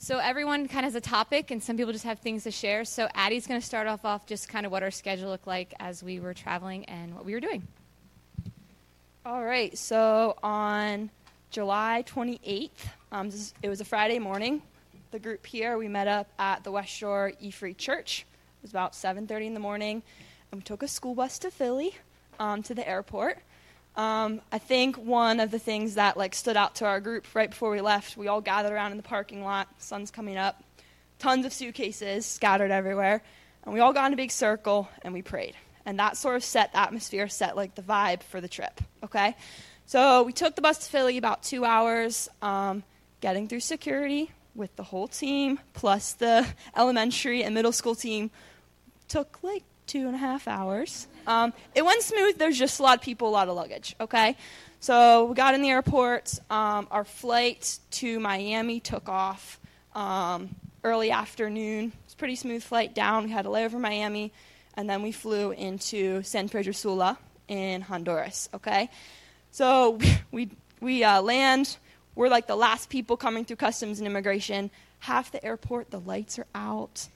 So everyone kind of has a topic, and some people just have things to share. So Addie's going to start off off just kind of what our schedule looked like as we were traveling and what we were doing. All right. So on July 28th, um, it was a Friday morning. The group here we met up at the West Shore E Free Church. It was about 7:30 in the morning, and we took a school bus to Philly um, to the airport. Um, I think one of the things that like stood out to our group right before we left, we all gathered around in the parking lot. Sun's coming up, tons of suitcases scattered everywhere, and we all got in a big circle and we prayed. And that sort of set the atmosphere, set like the vibe for the trip. Okay, so we took the bus to Philly about two hours, um, getting through security with the whole team plus the elementary and middle school team took like two and a half hours. Um, it went smooth. There's just a lot of people, a lot of luggage. Okay, so we got in the airport. Um, our flight to Miami took off um, early afternoon. It's pretty smooth flight down. We had a layover in Miami, and then we flew into San Pedro Sula in Honduras. Okay, so we we uh, land. We're like the last people coming through customs and immigration. Half the airport, the lights are out.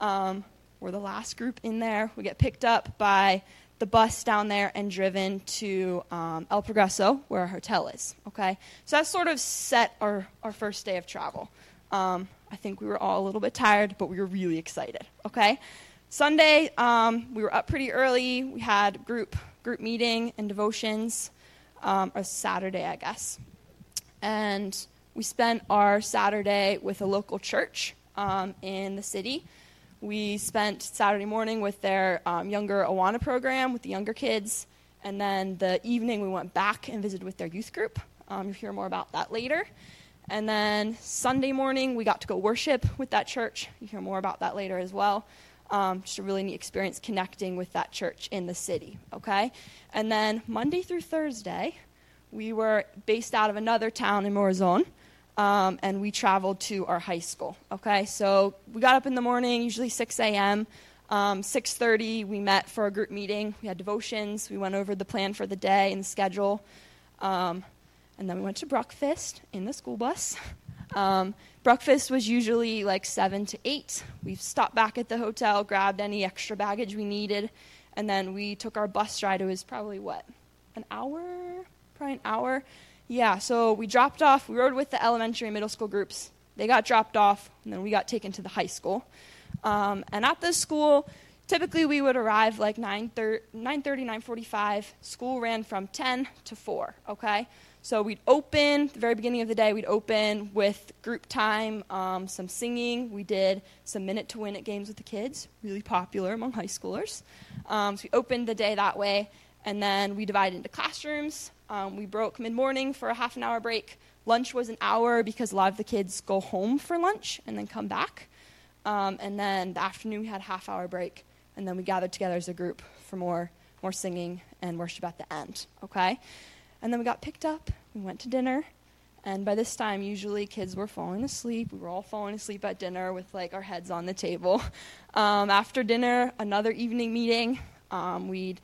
Um, we're the last group in there. We get picked up by the bus down there and driven to um, El Progreso, where our hotel is. Okay, so that sort of set our, our first day of travel. Um, I think we were all a little bit tired, but we were really excited. Okay, Sunday um, we were up pretty early. We had group group meeting and devotions. Um, or Saturday, I guess, and we spent our Saturday with a local church um, in the city. We spent Saturday morning with their um, younger Awana program with the younger kids, and then the evening we went back and visited with their youth group. Um, you'll hear more about that later. And then Sunday morning we got to go worship with that church. You'll hear more about that later as well. Um, just a really neat experience connecting with that church in the city. Okay, and then Monday through Thursday, we were based out of another town in Morazan um, and we traveled to our high school. Okay, so we got up in the morning, usually 6 a.m. Um, 6:30, we met for a group meeting. We had devotions. We went over the plan for the day and the schedule, um, and then we went to breakfast in the school bus. Um, breakfast was usually like seven to eight. We stopped back at the hotel, grabbed any extra baggage we needed, and then we took our bus ride. It was probably what, an hour, probably an hour yeah, so we dropped off. We rode with the elementary and middle school groups. They got dropped off, and then we got taken to the high school. Um, and at this school, typically we would arrive like 9.30, 9.45. School ran from 10 to 4, okay? So we'd open, the very beginning of the day, we'd open with group time, um, some singing. We did some minute to win it games with the kids, really popular among high schoolers. Um, so we opened the day that way, and then we divided into classrooms. Um, we broke mid morning for a half an hour break. Lunch was an hour because a lot of the kids go home for lunch and then come back. Um, and then the afternoon we had a half hour break, and then we gathered together as a group for more more singing and worship at the end. Okay, and then we got picked up. We went to dinner, and by this time, usually kids were falling asleep. We were all falling asleep at dinner with like our heads on the table. Um, after dinner, another evening meeting. Um, we'd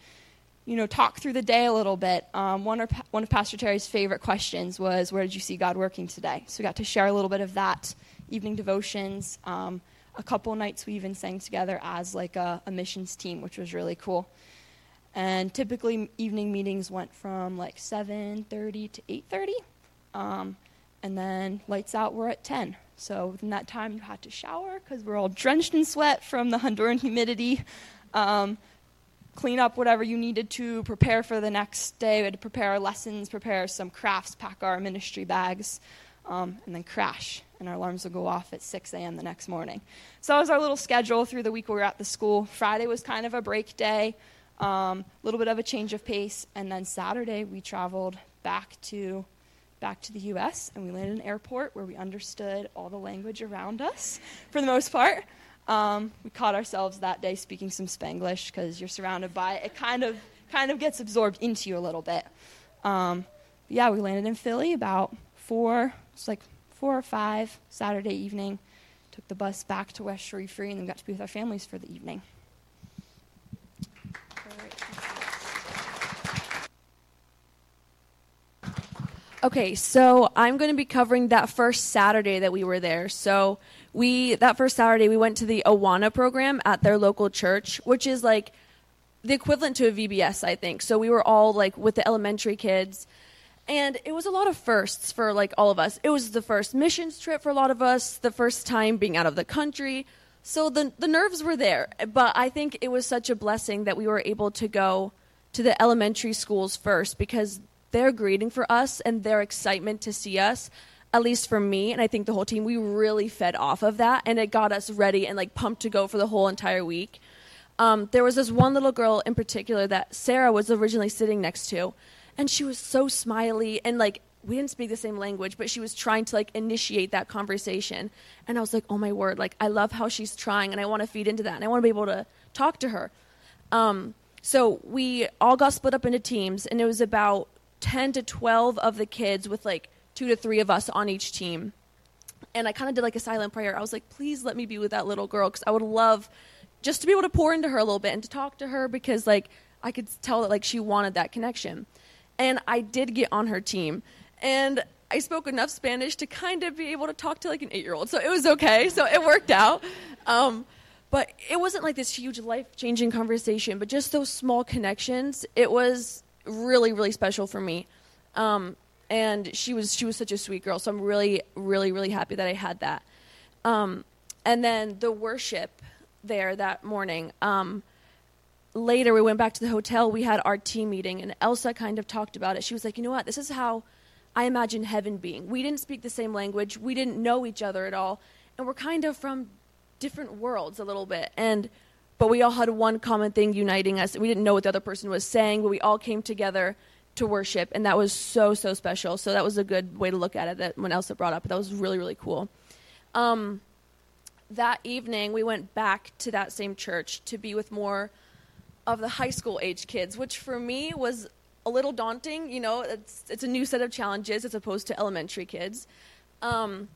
you know, talk through the day a little bit. Um, one, of, one of Pastor Terry's favorite questions was, Where did you see God working today? So we got to share a little bit of that. Evening devotions. Um, a couple nights we even sang together as like a, a, missions team, which was really cool. And typically evening meetings went from like 7:30 to 8:30, um, and then lights out were at 10. So within that time, you had to shower because we're all drenched in sweat from the Honduran humidity. Clean up whatever you needed to, prepare for the next day. We had to prepare our lessons, prepare some crafts, pack our ministry bags, um, and then crash. And our alarms would go off at 6 a.m. the next morning. So that was our little schedule through the week we were at the school. Friday was kind of a break day, a um, little bit of a change of pace, and then Saturday we traveled back to back to the U.S. and we landed in an airport where we understood all the language around us for the most part. Um, we caught ourselves that day speaking some Spanglish because you're surrounded by it. It kind of kind of gets absorbed into you a little bit. Um, yeah, we landed in Philly about four. It's like four or five Saturday evening. Took the bus back to West Shore Free and then got to be with our families for the evening. Okay, so I'm going to be covering that first Saturday that we were there. So we that first Saturday we went to the Awana program at their local church, which is like the equivalent to a VBS, I think. So we were all like with the elementary kids. And it was a lot of firsts for like all of us. It was the first missions trip for a lot of us, the first time being out of the country. So the the nerves were there, but I think it was such a blessing that we were able to go to the elementary schools first because their greeting for us and their excitement to see us at least for me and i think the whole team we really fed off of that and it got us ready and like pumped to go for the whole entire week. Um, there was this one little girl in particular that sarah was originally sitting next to and she was so smiley and like we didn't speak the same language but she was trying to like initiate that conversation. And i was like oh my word like i love how she's trying and i want to feed into that and i want to be able to talk to her. Um, so we all got split up into teams and it was about 10 to 12 of the kids with like two to three of us on each team. And I kind of did like a silent prayer. I was like, please let me be with that little girl because I would love just to be able to pour into her a little bit and to talk to her because like I could tell that like she wanted that connection. And I did get on her team. And I spoke enough Spanish to kind of be able to talk to like an eight year old. So it was okay. So it worked out. Um, but it wasn't like this huge life changing conversation, but just those small connections. It was really really special for me. Um, and she was she was such a sweet girl. So I'm really really really happy that I had that. Um, and then the worship there that morning. Um, later we went back to the hotel. We had our team meeting, and Elsa kind of talked about it. She was like, "You know what? This is how I imagine heaven being. We didn't speak the same language. We didn't know each other at all, and we're kind of from different worlds a little bit." And but we all had one common thing uniting us. We didn't know what the other person was saying, but we all came together to worship, and that was so so special. So that was a good way to look at it. That when Elsa brought up, that was really really cool. Um, that evening, we went back to that same church to be with more of the high school age kids, which for me was a little daunting. You know, it's it's a new set of challenges as opposed to elementary kids. Um,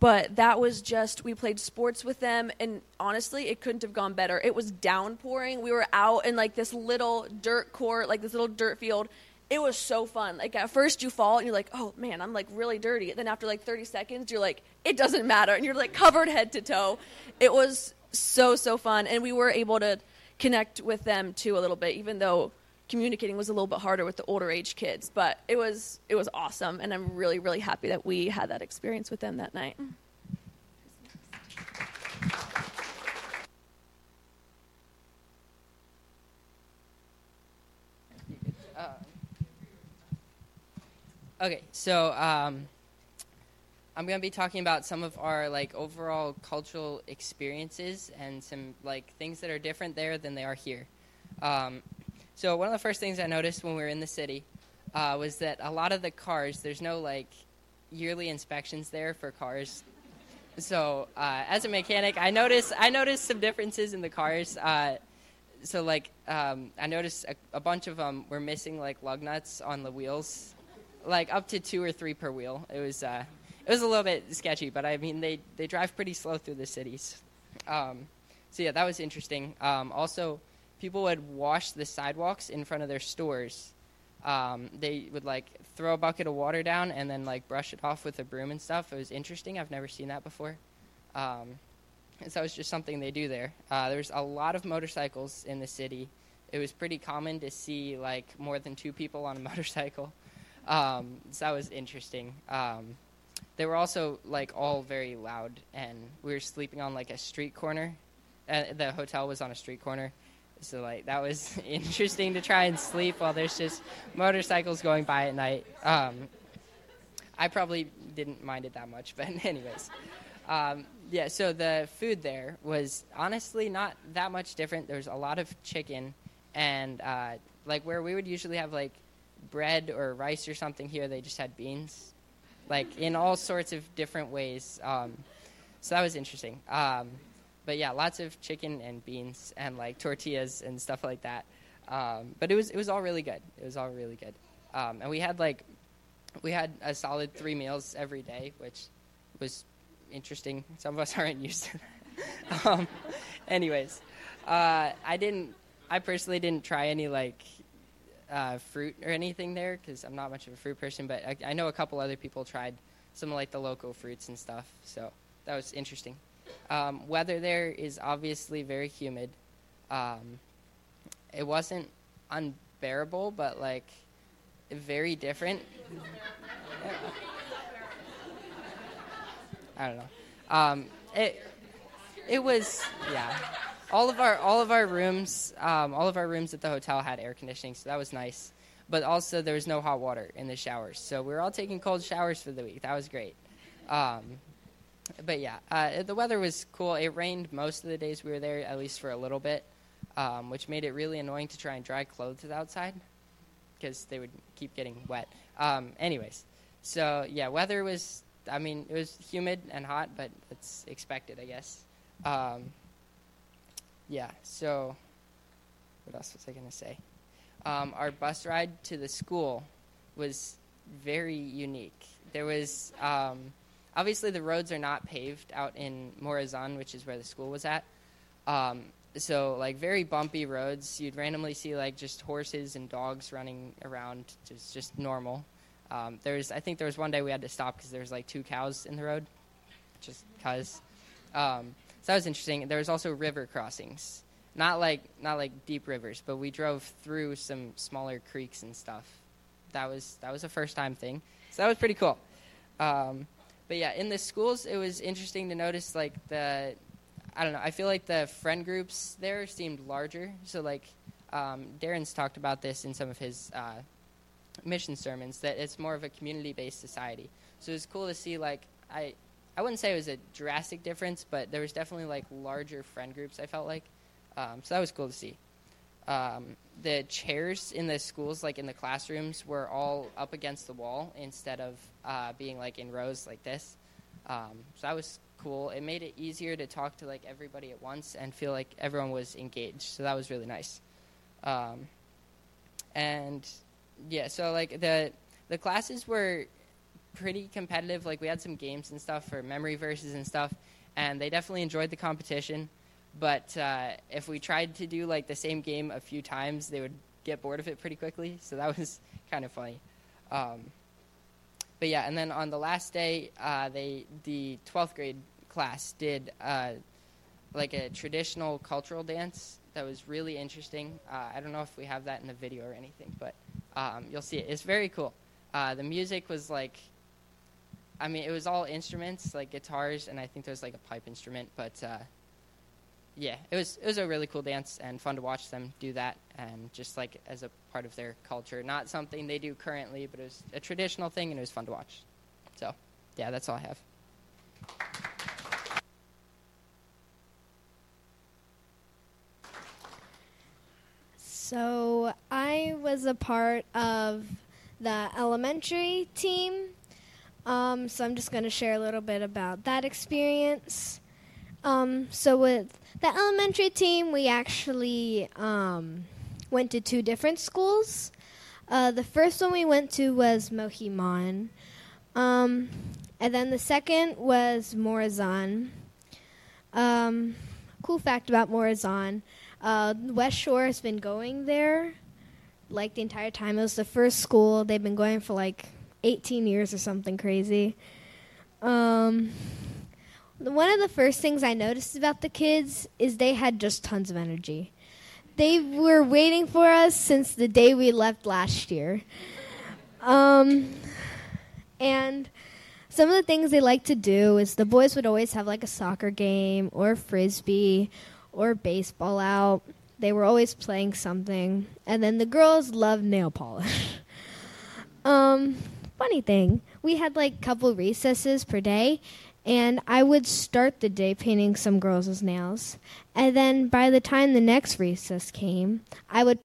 but that was just we played sports with them and honestly it couldn't have gone better it was downpouring we were out in like this little dirt court like this little dirt field it was so fun. Like at first you fall and you're like oh man i'm like really dirty. Then after like 30 seconds you're like it doesn't matter. And you're like covered head to toe. It was so so fun. And we were able to connect with them too a little bit even though communicating was a little bit harder with the older age kids, but it was it was awesome, and I'm really really happy that we had that experience with them that night. Mm. Uh, okay, so um, I'm gonna be talking about some of our like overall cultural experiences and some like things that are different there than they are here. Um, so one of the first things I noticed when we were in the city uh, was that a lot of the cars, there's no like yearly inspections there for cars. So uh, as a mechanic, I noticed I noticed some differences in the cars. Uh, so like um, I noticed a, a, bunch of them were missing like lug nuts on the wheels, like up to two or three per wheel. It was uh, it was a little bit sketchy, but I mean they they drive pretty slow through the cities. Um, so yeah, that was interesting. Um, also, people would wash the sidewalks in front of their stores. Um, they would like throw a bucket of water down and then like brush it off with a broom and stuff. It was interesting. I've never seen that before. Um, and so it's just something they do there. Uh, there's a lot of motorcycles in the city. It was pretty common to see like more than two people on a motorcycle. Um, so that was interesting. Um, they were also like all very loud, and we were sleeping on like a street corner. Uh, the hotel was on a street corner, so like that was interesting to try and sleep while there's just motorcycles going by at night. Um, I probably didn't mind it that much, but anyways, um, yeah. So the food there was honestly not that much different. There's a lot of chicken, and uh, like where we would usually have like bread or rice or something here, they just had beans, like in all sorts of different ways. Um, so that was interesting. Um, but yeah, lots of chicken and beans and like tortillas and stuff like that. Um, but it was it was all really good. It was all really good. Um, and we had like we had a solid three meals every day, which was interesting. Some of us aren't used to that. um, anyways, uh, I didn't. I personally didn't try any like uh, fruit or anything there because I'm not much of a fruit person, but I, I know a couple other people tried some of like the local fruits and stuff. So that was interesting. Um, weather there is obviously very humid. Um, it wasn't unbearable, but like very different. I don't know. Um, it it was yeah. All of our all of our rooms, um, all of our rooms at the hotel had air conditioning, so that was nice. But also there was no hot water in the showers, so we were all taking cold showers for the week. That was great. Um, but yeah, uh, the weather was cool. It rained most of the days we were there, at least for a little bit, um, which made it really annoying to try and dry clothes outside because they would keep getting wet. Um, anyways, so yeah, weather was. I mean, it was humid and hot, but it's expected, I guess. Um, yeah. So, what else was I gonna say? Um, our bus ride to the school was very unique. There was um, obviously the roads are not paved out in Morazan, which is where the school was at. Um, so like very bumpy roads. You'd randomly see like just horses and dogs running around, just just normal. Um, there's I think there was one day we had to stop because there was like two cows in the road, just cause. Um, so that was interesting. There was also river crossings, not like not like deep rivers, but we drove through some smaller creeks and stuff. That was that was a first time thing. So that was pretty cool. Um, but yeah, in the schools, it was interesting to notice like the, I don't know, I feel like the friend groups there seemed larger. So like, um, Darren's talked about this in some of his uh, mission sermons that it's more of a community-based society. So it's cool to see like I, I wouldn't say it was a drastic difference, but there was definitely like larger friend groups. I felt like, um, so that was cool to see. Um, the chairs in the schools, like in the classrooms, were all up against the wall instead of uh, being like in rows like this. Um, so that was cool. It made it easier to talk to like everybody at once and feel like everyone was engaged. So that was really nice. Um, and yeah, so like the the classes were pretty competitive. Like we had some games and stuff for memory verses and stuff, and they definitely enjoyed the competition. But uh, if we tried to do like the same game a few times, they would get bored of it pretty quickly. So that was kind of funny. Um, but yeah, and then on the last day, uh, they the 12th grade class did uh, like a traditional cultural dance that was really interesting. Uh, I don't know if we have that in the video or anything, but um, you'll see it. It's very cool. Uh, the music was like, I mean, it was all instruments like guitars, and I think there was like a pipe instrument, but uh, yeah, it was it was a really cool dance and fun to watch them do that, and just like as a part of their culture, not something they do currently, but it was a traditional thing, and it was fun to watch. So, yeah, that's all I have. So I was a part of the elementary team. Um, so I'm just going to share a little bit about that experience. Um, so with the elementary team, we actually um, went to two different schools. Uh, the first one we went to was Mohimon, um, and then the second was Morazan. Um, cool fact about Morazan: uh, West Shore has been going there like the entire time. It was the first school. They've been going for like 18 years or something crazy. Um, one of the first things I noticed about the kids is they had just tons of energy. They were waiting for us since the day we left last year. Um, and some of the things they like to do is the boys would always have like a soccer game or frisbee or baseball out. They were always playing something. And then the girls loved nail polish. um, funny thing, we had like couple recesses per day, and I would start the day painting some girls' nails. And then by the time the next recess came, I would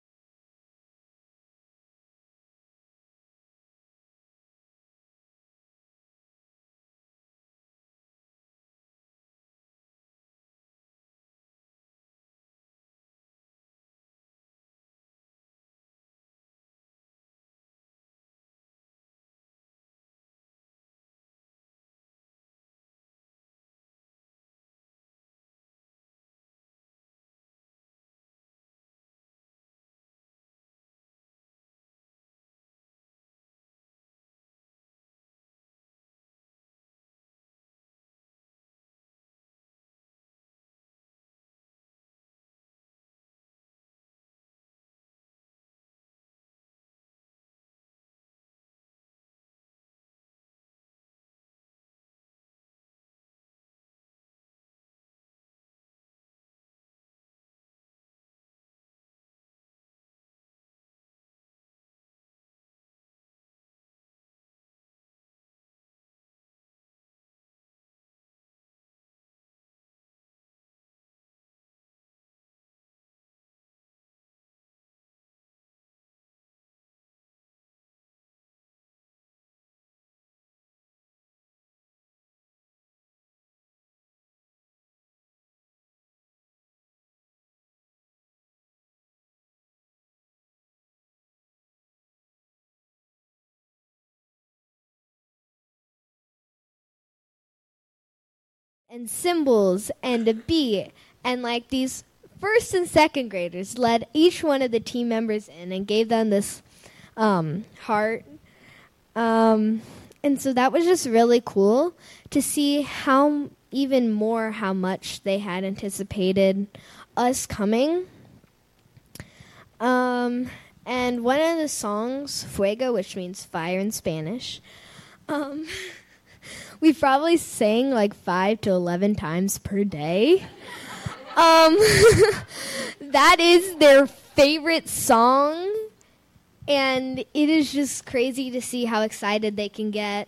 and symbols and a beat. And like these first and second graders led each one of the team members in and gave them this um, heart. Um, and so that was just really cool to see how even more how much they had anticipated us coming. Um, and one of the songs, Fuego, which means fire in Spanish, um, we probably sang like five to 11 times per day. Um, that is their favorite song. And it is just crazy to see how excited they can get.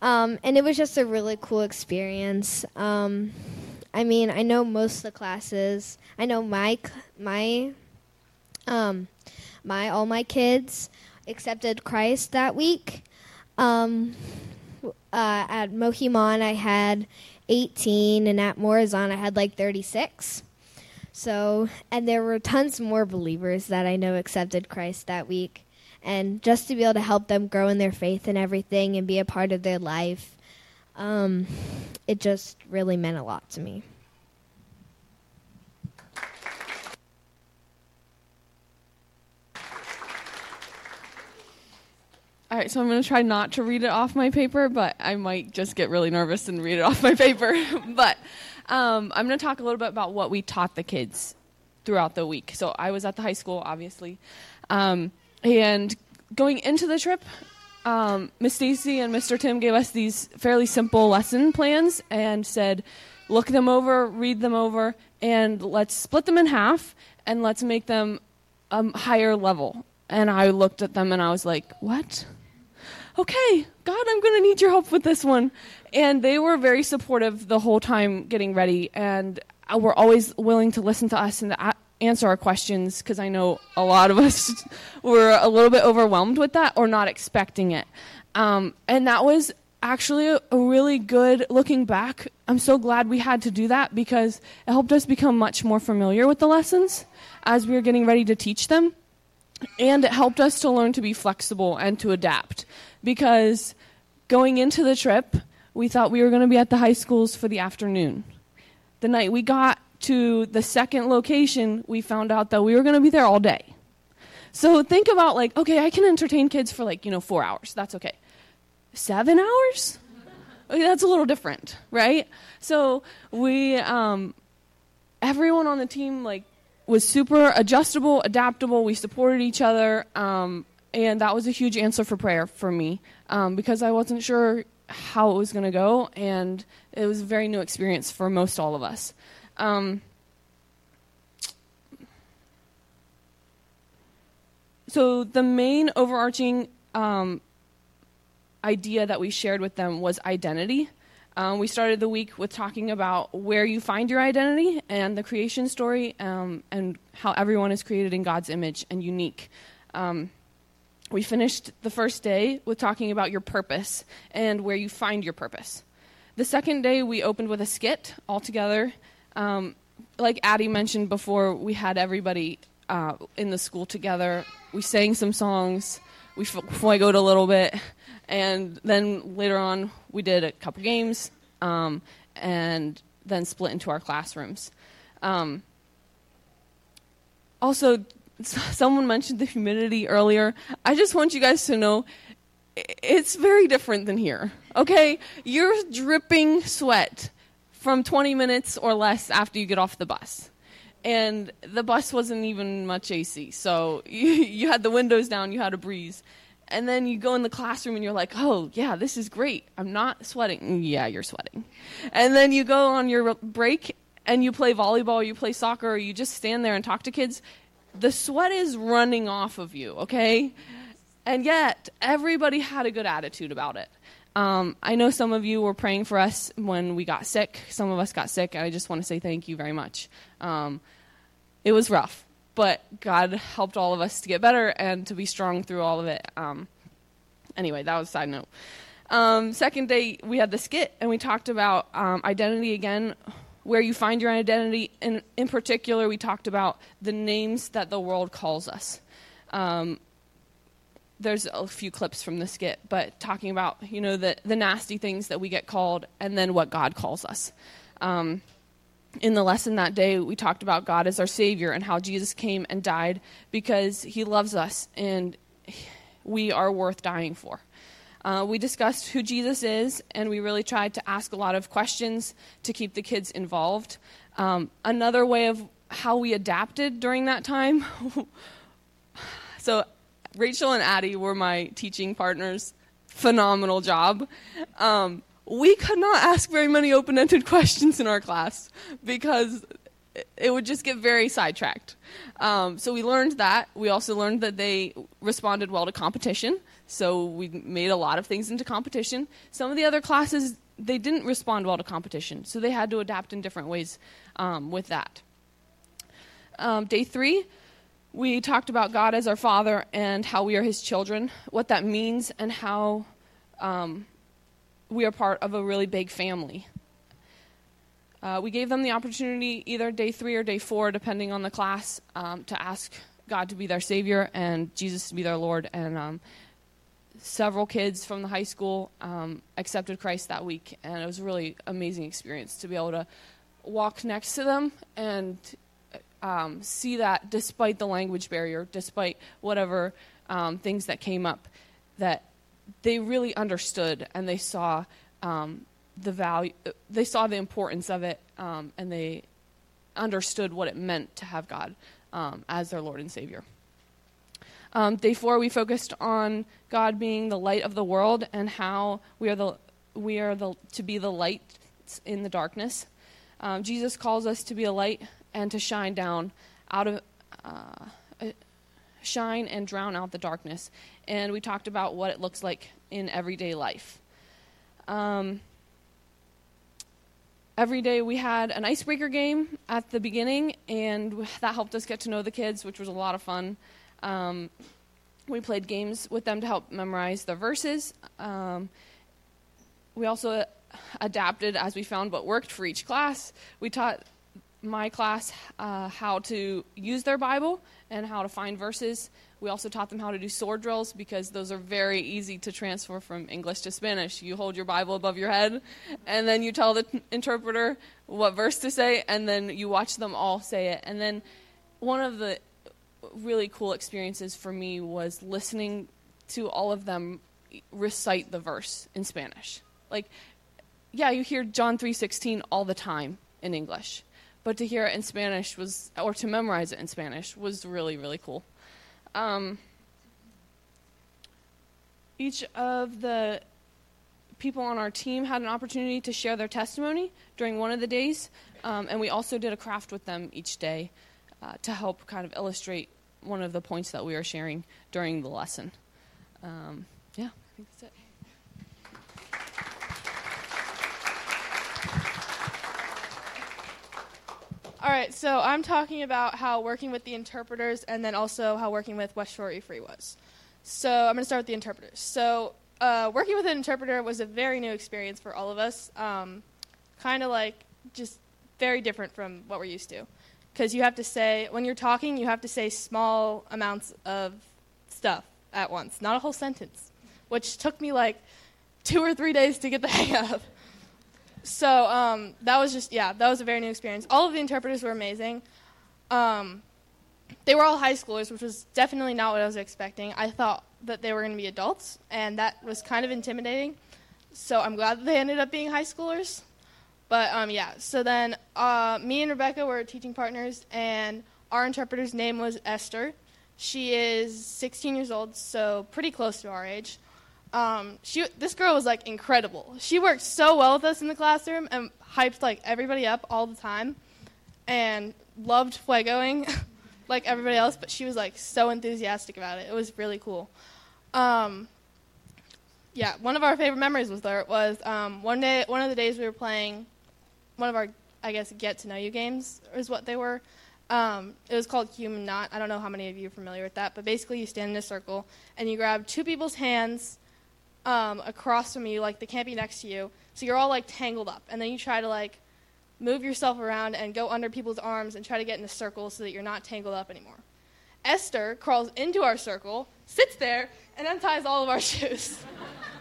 Um, and it was just a really cool experience. Um, I mean, I know most of the classes. I know my my um, my all my kids accepted Christ that week. Um, uh, at Mohimon, I had 18, and at Morazan, I had like 36. So, and there were tons more believers that I know accepted Christ that week. And just to be able to help them grow in their faith and everything and be a part of their life, um, it just really meant a lot to me. All right, so I'm going to try not to read it off my paper, but I might just get really nervous and read it off my paper. but um, I'm going to talk a little bit about what we taught the kids throughout the week. So I was at the high school, obviously, um, and going into the trip, um, Miss Stacy and Mr. Tim gave us these fairly simple lesson plans and said, look them over, read them over, and let's split them in half and let's make them a higher level. And I looked at them and I was like, what? Okay, God, I'm going to need your help with this one. And they were very supportive the whole time getting ready and were always willing to listen to us and to answer our questions because I know a lot of us were a little bit overwhelmed with that or not expecting it. Um, and that was actually a, a really good looking back. I'm so glad we had to do that because it helped us become much more familiar with the lessons as we were getting ready to teach them. And it helped us to learn to be flexible and to adapt because going into the trip, we thought we were going to be at the high schools for the afternoon. The night we got to the second location, we found out that we were going to be there all day. So think about like, okay, I can entertain kids for like, you know, four hours. That's okay. Seven hours? That's a little different, right? So we, um, everyone on the team like was super adjustable, adaptable. We supported each other. Um, and that was a huge answer for prayer for me um, because I wasn't sure how it was going to go, and it was a very new experience for most all of us. Um, so the main overarching um, idea that we shared with them was identity. Um, we started the week with talking about where you find your identity and the creation story, um, and how everyone is created in God's image and unique. Um, we finished the first day with talking about your purpose and where you find your purpose. The second day, we opened with a skit all together. Um, like Addie mentioned before, we had everybody uh, in the school together. We sang some songs. We fuegoed a little bit. And then later on, we did a couple games um, and then split into our classrooms. Um, also, someone mentioned the humidity earlier. I just want you guys to know it's very different than here. Okay? You're dripping sweat from 20 minutes or less after you get off the bus. And the bus wasn't even much AC. So you, you had the windows down, you had a breeze. And then you go in the classroom and you're like, oh, yeah, this is great. I'm not sweating. Yeah, you're sweating. And then you go on your break and you play volleyball, you play soccer, or you just stand there and talk to kids the sweat is running off of you, okay? And yet, everybody had a good attitude about it. Um, I know some of you were praying for us when we got sick. Some of us got sick, and I just want to say thank you very much. Um, it was rough, but God helped all of us to get better and to be strong through all of it. Um, anyway, that was a side note. Um, second day, we had the skit, and we talked about um, identity again where you find your identity. And in particular, we talked about the names that the world calls us. Um, there's a few clips from the skit, but talking about you know the the nasty things that we get called, and then what God calls us. Um, in the lesson that day, we talked about God as our Savior and how Jesus came and died because He loves us and we are worth dying for. Uh, we discussed who Jesus is, and we really tried to ask a lot of questions to keep the kids involved. Um, another way of how we adapted during that time. so, Rachel and Addie were my teaching partners. Phenomenal job. Um, we could not ask very many open ended questions in our class because it would just get very sidetracked. Um, so we learned that. We also learned that they responded well to competition. So we made a lot of things into competition. Some of the other classes, they didn't respond well to competition. So they had to adapt in different ways um, with that. Um, day three, we talked about God as our Father and how we are His children, what that means, and how um, we are part of a really big family. Uh, we gave them the opportunity, either day three or day four, depending on the class, um, to ask God to be their Savior and Jesus to be their Lord. And um, several kids from the high school um, accepted Christ that week, and it was a really amazing experience to be able to walk next to them and um, see that despite the language barrier, despite whatever um, things that came up, that they really understood and they saw um, the value, they saw the importance of it, um, and they understood what it meant to have God um, as their Lord and Savior. Um, day four, we focused on God being the light of the world and how we are the we are the to be the light in the darkness. Um, Jesus calls us to be a light and to shine down out of uh, shine and drown out the darkness. And we talked about what it looks like in everyday life. Um, every day we had an icebreaker game at the beginning, and that helped us get to know the kids, which was a lot of fun. Um, we played games with them to help memorize the verses. Um, we also adapted as we found what worked for each class. We taught my class uh, how to use their Bible and how to find verses. We also taught them how to do sword drills because those are very easy to transfer from English to Spanish. You hold your Bible above your head, and then you tell the t- interpreter what verse to say, and then you watch them all say it. And then one of the really cool experiences for me was listening to all of them recite the verse in Spanish. Like, yeah, you hear John 3:16 all the time in English, but to hear it in Spanish was, or to memorize it in Spanish was really, really cool. Um, each of the people on our team had an opportunity to share their testimony during one of the days, um, and we also did a craft with them each day uh, to help kind of illustrate one of the points that we are sharing during the lesson. Um, yeah, I think that's it. All right, so I'm talking about how working with the interpreters and then also how working with West Shore E-Free was. So I'm going to start with the interpreters. So uh, working with an interpreter was a very new experience for all of us. Um, kind of like just very different from what we're used to. Because you have to say, when you're talking, you have to say small amounts of stuff at once, not a whole sentence, which took me like two or three days to get the hang of so um, that was just yeah, that was a very new experience. All of the interpreters were amazing. Um, they were all high schoolers, which was definitely not what I was expecting. I thought that they were going to be adults, and that was kind of intimidating. So I'm glad that they ended up being high schoolers. But um, yeah, so then uh, me and Rebecca were teaching partners, and our interpreter's name was Esther. She is 16 years old, so pretty close to our age. Um, she, this girl was like incredible. She worked so well with us in the classroom and hyped like everybody up all the time, and loved fuegoing like everybody else. But she was like so enthusiastic about it. It was really cool. Um, yeah, one of our favorite memories with her was um, one day, one of the days we were playing one of our, I guess, get to know you games is what they were. Um, it was called Human Knot. I don't know how many of you are familiar with that, but basically you stand in a circle and you grab two people's hands um, across from you, like they can't be next to you. So you're all like tangled up, and then you try to like move yourself around and go under people's arms and try to get in a circle so that you're not tangled up anymore. Esther crawls into our circle, sits there, and unties all of our shoes.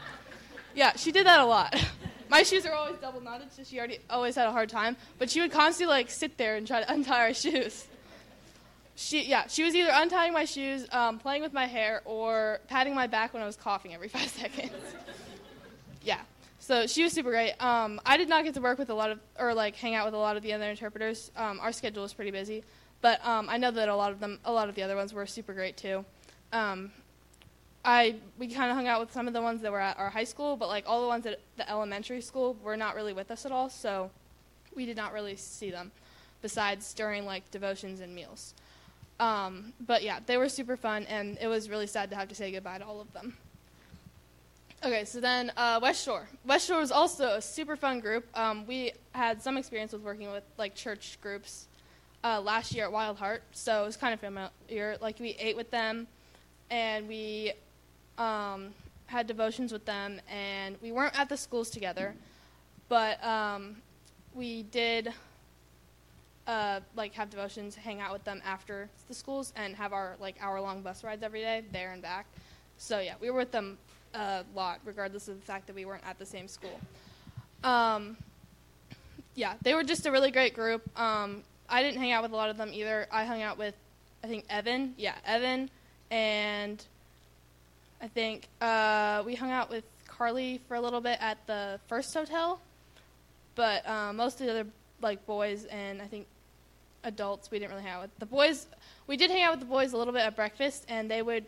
yeah, she did that a lot. My shoes are always double knotted, so she already always had a hard time. But she would constantly like sit there and try to untie our shoes. She yeah, she was either untying my shoes, um, playing with my hair, or patting my back when I was coughing every five seconds. yeah, so she was super great. Um, I did not get to work with a lot of or like hang out with a lot of the other interpreters. Um, our schedule was pretty busy, but um, I know that a lot of them, a lot of the other ones were super great too. I we kind of hung out with some of the ones that were at our high school, but like all the ones at the elementary school were not really with us at all, so we did not really see them, besides during like devotions and meals. Um, but yeah, they were super fun, and it was really sad to have to say goodbye to all of them. Okay, so then uh, West Shore. West Shore was also a super fun group. Um, we had some experience with working with like church groups uh, last year at Wild Heart, so it was kind of familiar. Like we ate with them, and we um, had devotions with them, and we weren't at the schools together, but um, we did uh, like have devotions, hang out with them after the schools, and have our like hour long bus rides every day there and back. So yeah, we were with them a lot, regardless of the fact that we weren't at the same school. Um, yeah, they were just a really great group. Um, I didn't hang out with a lot of them either. I hung out with, I think Evan. Yeah, Evan and I think uh, we hung out with Carly for a little bit at the first hotel, but uh, most of the other like boys and I think adults we didn't really hang out with. The boys we did hang out with the boys a little bit at breakfast, and they would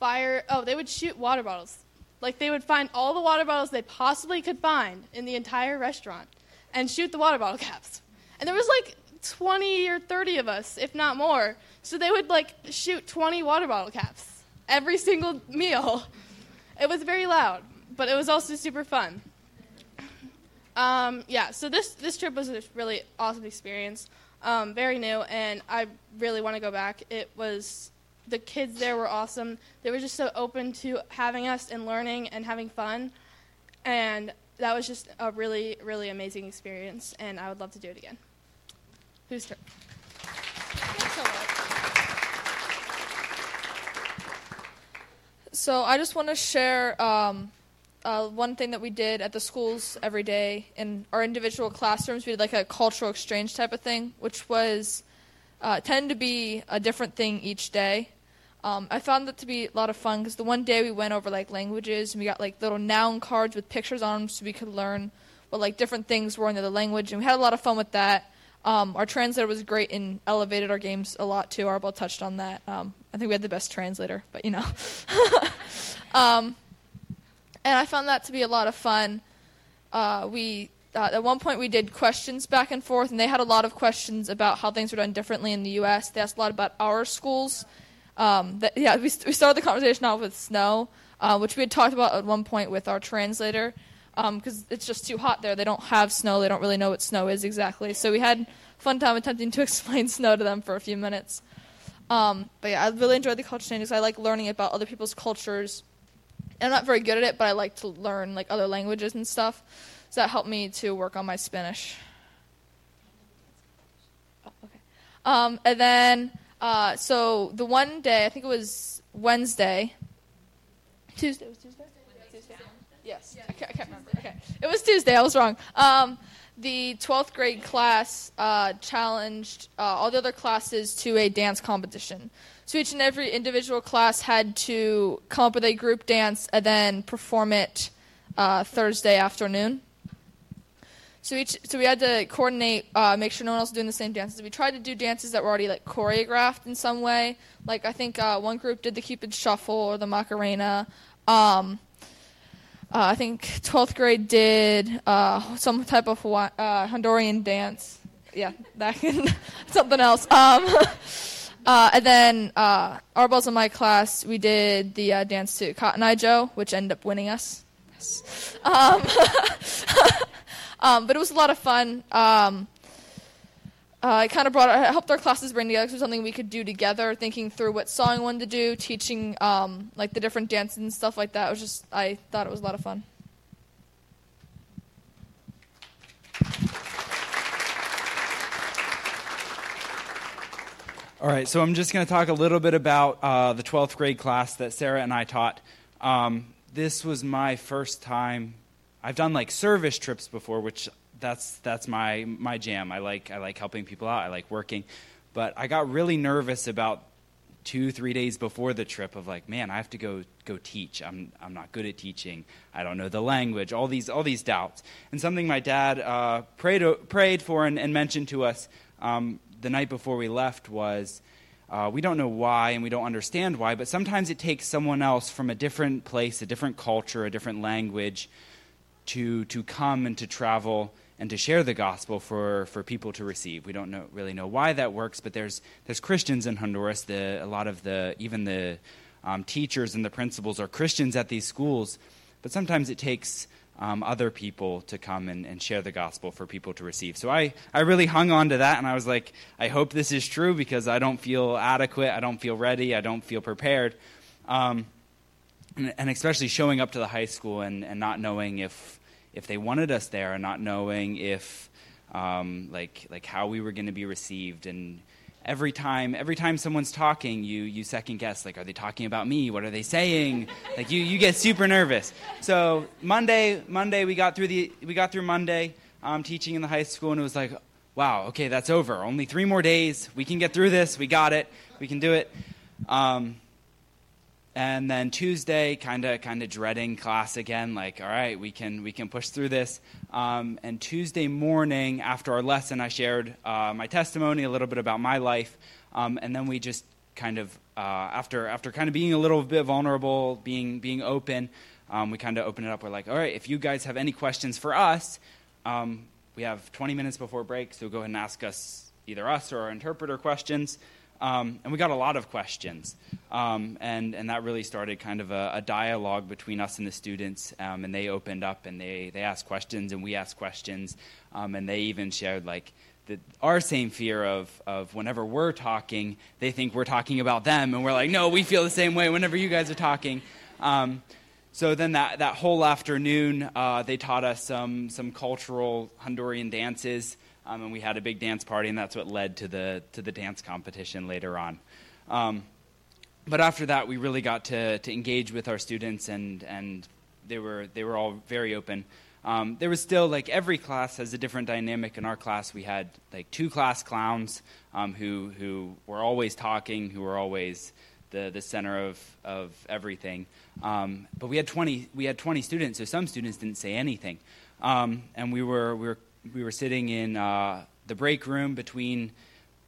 fire. Oh, they would shoot water bottles. Like they would find all the water bottles they possibly could find in the entire restaurant, and shoot the water bottle caps. And there was like 20 or 30 of us, if not more. So they would like shoot 20 water bottle caps every single meal. It was very loud, but it was also super fun. Um, yeah, so this this trip was a really awesome experience, um, very new, and I really want to go back. It was the kids there were awesome. They were just so open to having us and learning and having fun, and that was just a really really amazing experience. And I would love to do it again. Whose turn? So I just want to share um, uh, one thing that we did at the schools every day in our individual classrooms. We did like a cultural exchange type of thing, which was uh, tended to be a different thing each day. Um, I found that to be a lot of fun because the one day we went over like languages and we got like little noun cards with pictures on them so we could learn what like different things were in the language and we had a lot of fun with that. Um, our translator was great and elevated our games a lot too. Arbel touched on that. Um, I think we had the best translator, but you know. um, and I found that to be a lot of fun. Uh, we uh, at one point we did questions back and forth, and they had a lot of questions about how things were done differently in the U.S. They asked a lot about our schools. Um, that, yeah, we, we started the conversation off with snow, uh, which we had talked about at one point with our translator because um, it's just too hot there. They don't have snow. They don't really know what snow is exactly. So we had fun time attempting to explain snow to them for a few minutes. Um, but yeah, I really enjoyed the culture changes. I like learning about other people's cultures. I'm not very good at it, but I like to learn like other languages and stuff. So that helped me to work on my Spanish. Oh, okay. Um, and then, uh, so the one day, I think it was Wednesday. Tuesday was Tuesday. Yes, I can't, I can't, remember. Okay, it was Tuesday. I was wrong. Um, the 12th grade class uh, challenged uh, all the other classes to a dance competition. So each and every individual class had to come up with a group dance and then perform it uh, Thursday afternoon. So each, so we had to coordinate, uh, make sure no one else was doing the same dances. We tried to do dances that were already like choreographed in some way. Like I think uh, one group did the Cupid Shuffle or the Macarena. Um, uh, I think 12th grade did uh, some type of uh, Honduran dance. Yeah, that can something else. Um, uh, and then uh, our balls in my class, we did the uh, dance to Cotton Eye Joe, which ended up winning us. Yes. Um, um, but it was a lot of fun. Uh, it kind of brought it helped our classes bring together so something we could do together thinking through what song we wanted to do teaching um, like the different dances and stuff like that it was just i thought it was a lot of fun All right, so I'm just going to talk a little bit about uh, the 12th grade class that Sarah and I taught. Um, this was my first time. I've done like service trips before, which that's that's my my jam. I like I like helping people out. I like working, but I got really nervous about two three days before the trip of like, man, I have to go go teach. I'm I'm not good at teaching. I don't know the language. All these all these doubts. And something my dad uh, prayed prayed for and, and mentioned to us um, the night before we left was. Uh, we don't know why and we don't understand why, but sometimes it takes someone else from a different place, a different culture, a different language to, to come and to travel and to share the gospel for, for people to receive. We don't know, really know why that works, but there's, there's Christians in Honduras. The, a lot of the, even the um, teachers and the principals are Christians at these schools, but sometimes it takes um, other people to come and, and, share the gospel for people to receive. So I, I really hung on to that, and I was like, I hope this is true because I don't feel adequate, I don't feel ready, I don't feel prepared. Um, and, and, especially showing up to the high school and, and not knowing if if they wanted us there and not knowing if um, like like how we were going to be received. And every time every time someone's talking you you second guess like are they talking about me? What are they saying? Like you you get super nervous. So monday monday we got through the we got through monday um, teaching in the high school and it was like wow okay that's over. Only three more days. We can get through this. We got it. We can do it. Um, and then Tuesday, kind of kind of dreading class again. Like, all right, we can we can push through this. Um, and Tuesday morning, after our lesson, I shared uh, my testimony, a little bit about my life, um, and then we just kind of uh, after after kind of being a little bit vulnerable, being being open, um, we kind of open it up. We're like, all right, if you guys have any questions for us, um, we have 20 minutes before break, so go ahead and ask us either us or our interpreter questions. Um, and we got a lot of questions. Um, and, and that really started kind of a, a dialogue between us and the students. Um, and they opened up and they, they asked questions and we asked questions. Um, and they even shared like the, our same fear of, of whenever we're talking, they think we're talking about them. And we're like, no, we feel the same way whenever you guys are talking. Um, so then that, that whole afternoon, uh, they taught us some, some cultural Honduran dances. Um, and we had a big dance party, and that's what led to the to the dance competition later on. Um, but after that, we really got to, to engage with our students, and and they were they were all very open. Um, there was still like every class has a different dynamic. In our class, we had like two class clowns um, who who were always talking, who were always the, the center of, of everything. Um, but we had 20 we had 20 students, so some students didn't say anything, um, and we were we were we were sitting in uh, the break room between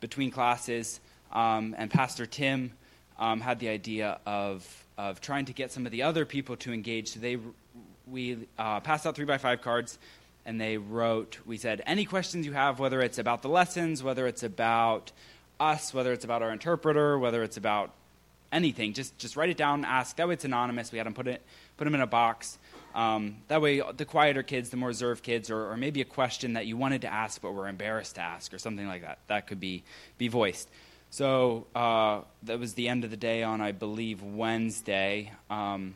between classes, um, and Pastor Tim um, had the idea of of trying to get some of the other people to engage. So they we uh, passed out three by five cards, and they wrote. We said any questions you have, whether it's about the lessons, whether it's about us, whether it's about our interpreter, whether it's about anything, just just write it down. Ask. That way, it's anonymous. We had them put it put them in a box. Um, that way, the quieter kids, the more reserved kids, or, or, maybe a question that you wanted to ask but were embarrassed to ask, or something like that, that could be, be voiced. So uh, that was the end of the day on, I believe, Wednesday. Um,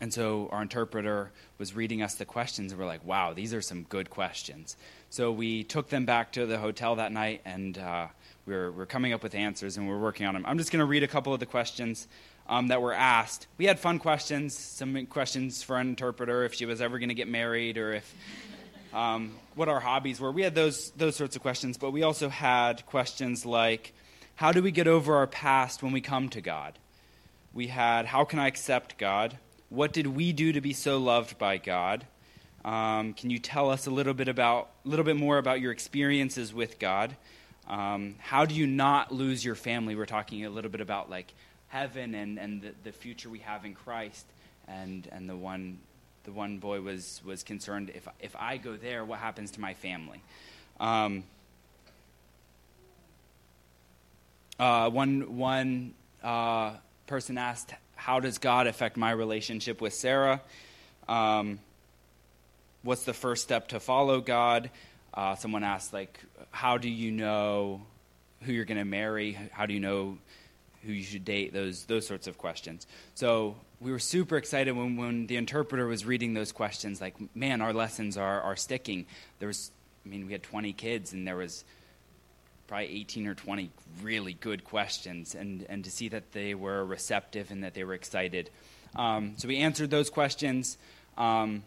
and so our interpreter was reading us the questions, and we're like, wow, these are some good questions. So we took them back to the hotel that night, and uh, we we're, we're coming up with answers, and we're working on them. I'm just going to read a couple of the questions um, that were asked. We had fun questions, some questions for an interpreter if she was ever going to get married or if um, what our hobbies were. We had those those sorts of questions, but we also had questions like, how do we get over our past when we come to God? We had, how can I accept God? What did we do to be so loved by God? Um, can you tell us a little bit about, a little bit more about your experiences with God? Um, how do you not lose your family? We're talking a little bit about like heaven and, and the, the future we have in Christ. And, and the, one, the one boy was, was concerned if, if I go there, what happens to my family? Um, uh, one one uh, person asked, How does God affect my relationship with Sarah? Um, what's the first step to follow God? Uh, someone asked, like, how do you know who you're going to marry? How do you know who you should date, those, those sorts of questions. So we were super excited when, when the interpreter was reading those questions, like, man, our lessons are, are sticking. There was, I mean, we had 20 kids, and there was probably 18 or 20 really good questions, and, and to see that they were receptive and that they were excited. Um, so we answered those questions. Um,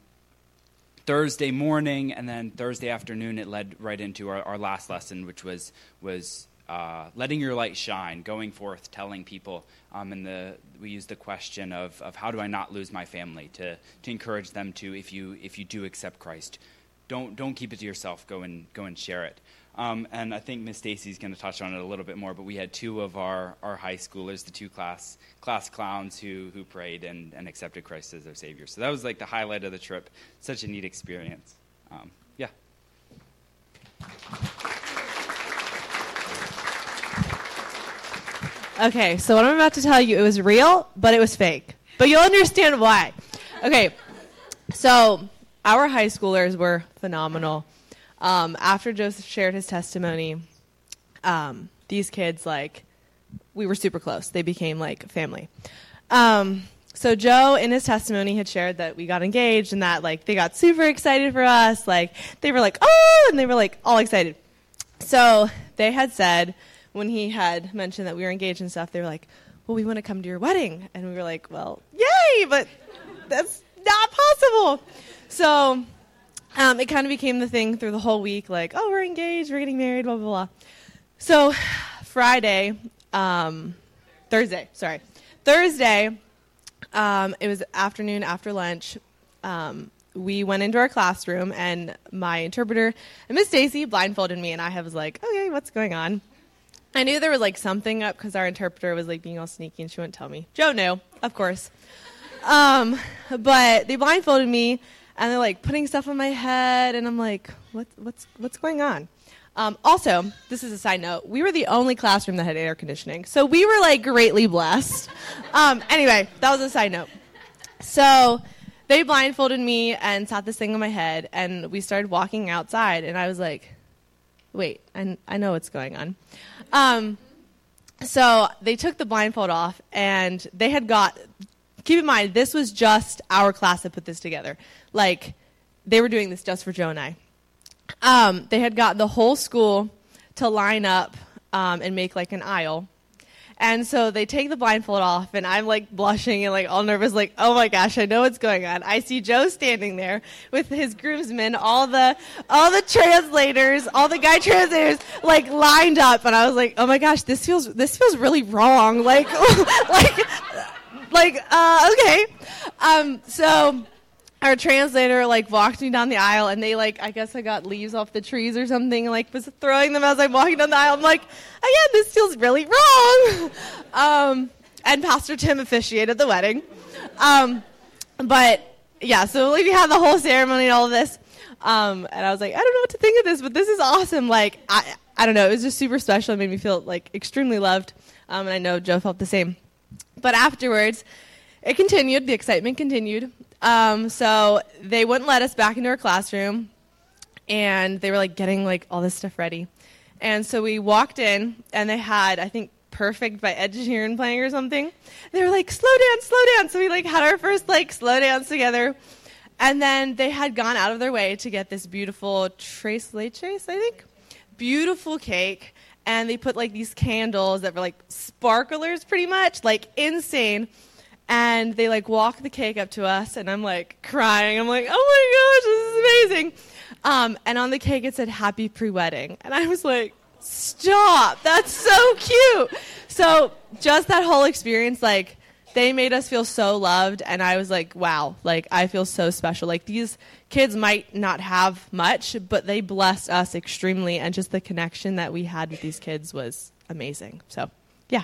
Thursday morning and then Thursday afternoon, it led right into our, our last lesson, which was was uh, letting your light shine, going forth, telling people. Um, and the we use the question of, of how do I not lose my family to to encourage them to if you if you do accept Christ, don't don't keep it to yourself. Go and go and share it. Um, and I think Miss Stacy's going to touch on it a little bit more. But we had two of our, our high schoolers, the two class class clowns, who who prayed and, and accepted Christ as their Savior. So that was like the highlight of the trip. Such a neat experience. Um, yeah. Okay, so what I'm about to tell you, it was real, but it was fake. But you'll understand why. Okay, so our high schoolers were phenomenal. Um, after Joseph shared his testimony, um, these kids, like, we were super close. They became like family. Um, so Joe, in his testimony, had shared that we got engaged and that like they got super excited for us. Like they were like, oh, and they were like all excited. So they had said when he had mentioned that we were engaged and stuff, they were like, well, we want to come to your wedding, and we were like, well, yay, but that's not possible. So um, it kind of became the thing through the whole week, like, oh, we're engaged, we're getting married, blah blah blah. So Friday, um, Thursday, sorry, Thursday, um, it was afternoon after lunch. Um, we went into our classroom, and my interpreter Miss Stacy blindfolded me, and I was like, okay, what's going on? I knew there was like something up because our interpreter was like being all sneaky, and she wouldn't tell me. Joe knew, of course. Um, but they blindfolded me, and they're like putting stuff on my head, and I'm like, what, what's what's going on? Um, also, this is a side note. We were the only classroom that had air conditioning, so we were like greatly blessed. Um, anyway, that was a side note. So they blindfolded me and sat this thing on my head, and we started walking outside, and I was like, "Wait, I, I know what's going on." Um, so they took the blindfold off, and they had got. Keep in mind, this was just our class that put this together. Like, they were doing this just for Joe and I um, they had got the whole school to line up um, and make like an aisle. And so they take the blindfold off, and I'm like blushing and like all nervous, like, oh my gosh, I know what's going on. I see Joe standing there with his groomsmen, all the all the translators, all the guy translators, like lined up, and I was like, oh my gosh, this feels this feels really wrong. Like, like, like, uh, okay. Um, so our translator like walked me down the aisle and they like I guess I got leaves off the trees or something like was throwing them as I'm walking down the aisle. I'm like, again, this feels really wrong. Um, and Pastor Tim officiated the wedding. Um, but yeah, so like, we had the whole ceremony and all of this. Um, and I was like, I don't know what to think of this, but this is awesome. Like, I, I don't know. It was just super special. It made me feel like extremely loved. Um, and I know Joe felt the same. But afterwards, it continued. The excitement continued. Um, so they wouldn't let us back into our classroom, and they were like getting like all this stuff ready. And so we walked in, and they had I think "Perfect" by Ed Sheeran playing or something. They were like, "Slow dance, slow dance." So we like had our first like slow dance together, and then they had gone out of their way to get this beautiful tres leches, I think, beautiful cake. And they put like these candles that were like sparklers, pretty much, like insane and they like walk the cake up to us and i'm like crying. I'm like oh my gosh this is amazing. Um, and on the cake it said happy pre-wedding. And i was like stop. That's so cute. So just that whole experience like they made us feel so loved and i was like wow. Like i feel so special. Like these kids might not have much but they blessed us extremely and just the connection that we had with these kids was amazing. So yeah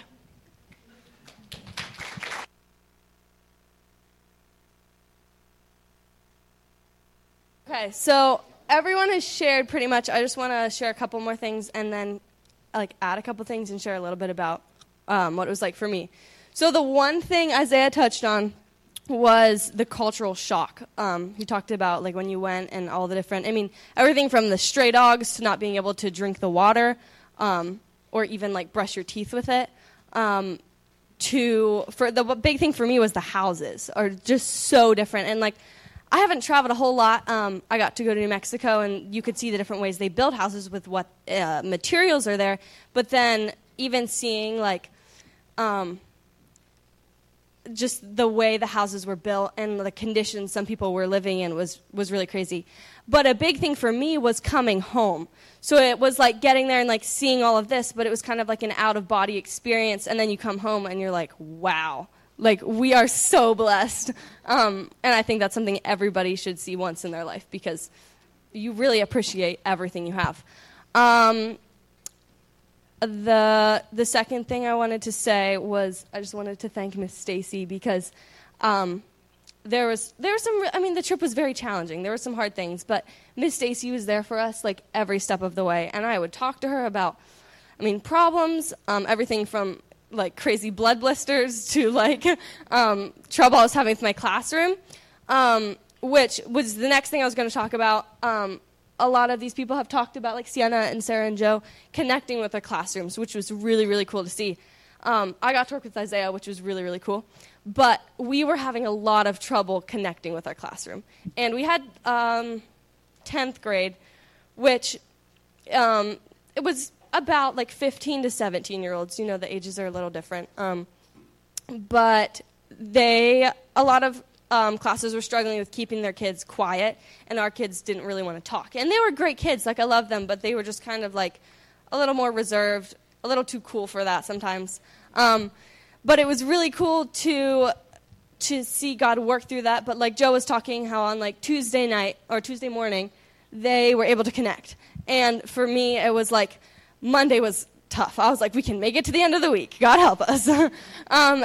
Okay, so everyone has shared pretty much. I just want to share a couple more things and then like add a couple things and share a little bit about um, what it was like for me. So the one thing Isaiah touched on was the cultural shock. Um, he talked about like when you went and all the different. I mean, everything from the stray dogs to not being able to drink the water, um, or even like brush your teeth with it. Um, to for the big thing for me was the houses are just so different and like I haven't traveled a whole lot. Um, I got to go to New Mexico, and you could see the different ways they build houses with what uh, materials are there. But then, even seeing like um, just the way the houses were built and the conditions some people were living in was was really crazy. But a big thing for me was coming home. So it was like getting there and like seeing all of this, but it was kind of like an out of body experience. And then you come home and you're like, wow, like we are so blessed. Um, and I think that's something everybody should see once in their life because you really appreciate everything you have. Um, the the second thing I wanted to say was I just wanted to thank Miss Stacy because um, there was there was some I mean the trip was very challenging. There were some hard things, but Miss Stacy was there for us like every step of the way, and I would talk to her about I mean problems, um, everything from like crazy blood blisters to like um, trouble I was having with my classroom, um, which was the next thing I was going to talk about. Um, a lot of these people have talked about, like Sienna and Sarah and Joe, connecting with their classrooms, which was really, really cool to see. Um, I got to work with Isaiah, which was really, really cool. But we were having a lot of trouble connecting with our classroom. And we had um, 10th grade, which um, it was about like 15 to 17 year olds. You know, the ages are a little different. Um, but they, a lot of um, classes were struggling with keeping their kids quiet, and our kids didn't really want to talk. And they were great kids, like I love them, but they were just kind of like a little more reserved, a little too cool for that sometimes. Um, but it was really cool to to see God work through that. But like Joe was talking, how on like Tuesday night or Tuesday morning, they were able to connect. And for me, it was like Monday was tough. I was like, we can make it to the end of the week. God help us. um,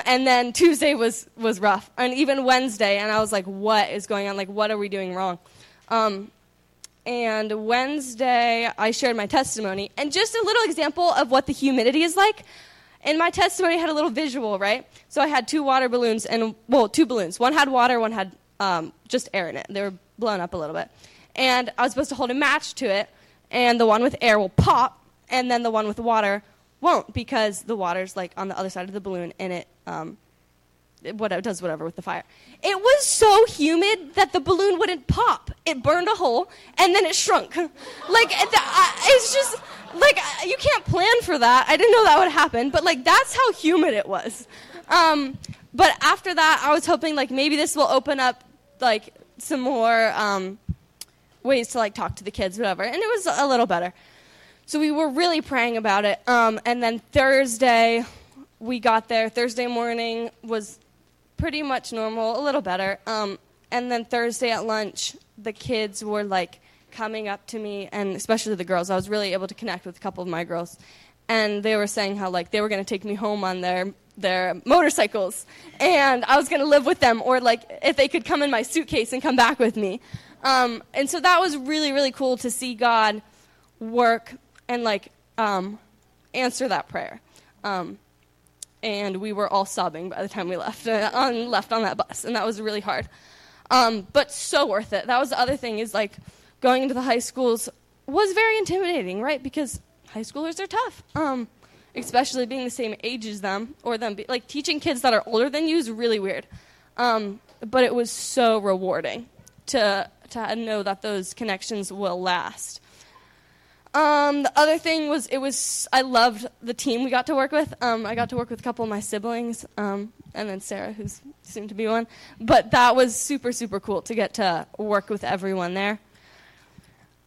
and then Tuesday was, was rough. And even Wednesday, and I was like, what is going on? Like, what are we doing wrong? Um, and Wednesday, I shared my testimony. And just a little example of what the humidity is like. And my testimony, had a little visual, right? So I had two water balloons, and, well, two balloons. One had water, one had um, just air in it. They were blown up a little bit. And I was supposed to hold a match to it, and the one with air will pop, and then the one with the water won't because the water's like on the other side of the balloon and it um, it what, does whatever with the fire. It was so humid that the balloon wouldn't pop. It burned a hole and then it shrunk. like uh, it's just like you can't plan for that. I didn't know that would happen, but like that's how humid it was. Um, but after that, I was hoping like maybe this will open up like some more um, ways to like talk to the kids, whatever. And it was a little better. So we were really praying about it. Um, and then Thursday, we got there. Thursday morning was pretty much normal, a little better. Um, and then Thursday at lunch, the kids were like coming up to me, and especially the girls. I was really able to connect with a couple of my girls, and they were saying how like they were going to take me home on their their motorcycles, and I was going to live with them, or like if they could come in my suitcase and come back with me. Um, and so that was really really cool to see God work and like um, answer that prayer. Um, and we were all sobbing by the time we left uh, on left on that bus, and that was really hard. Um, but so worth it. That was the other thing is like going into the high schools was very intimidating, right? Because high schoolers are tough, um, especially being the same age as them, or them be, like teaching kids that are older than you is really weird. Um, but it was so rewarding to to know that those connections will last. Um, the other thing was it was I loved the team we got to work with. Um, I got to work with a couple of my siblings, um, and then Sarah, who's soon to be one. But that was super super cool to get to work with everyone there.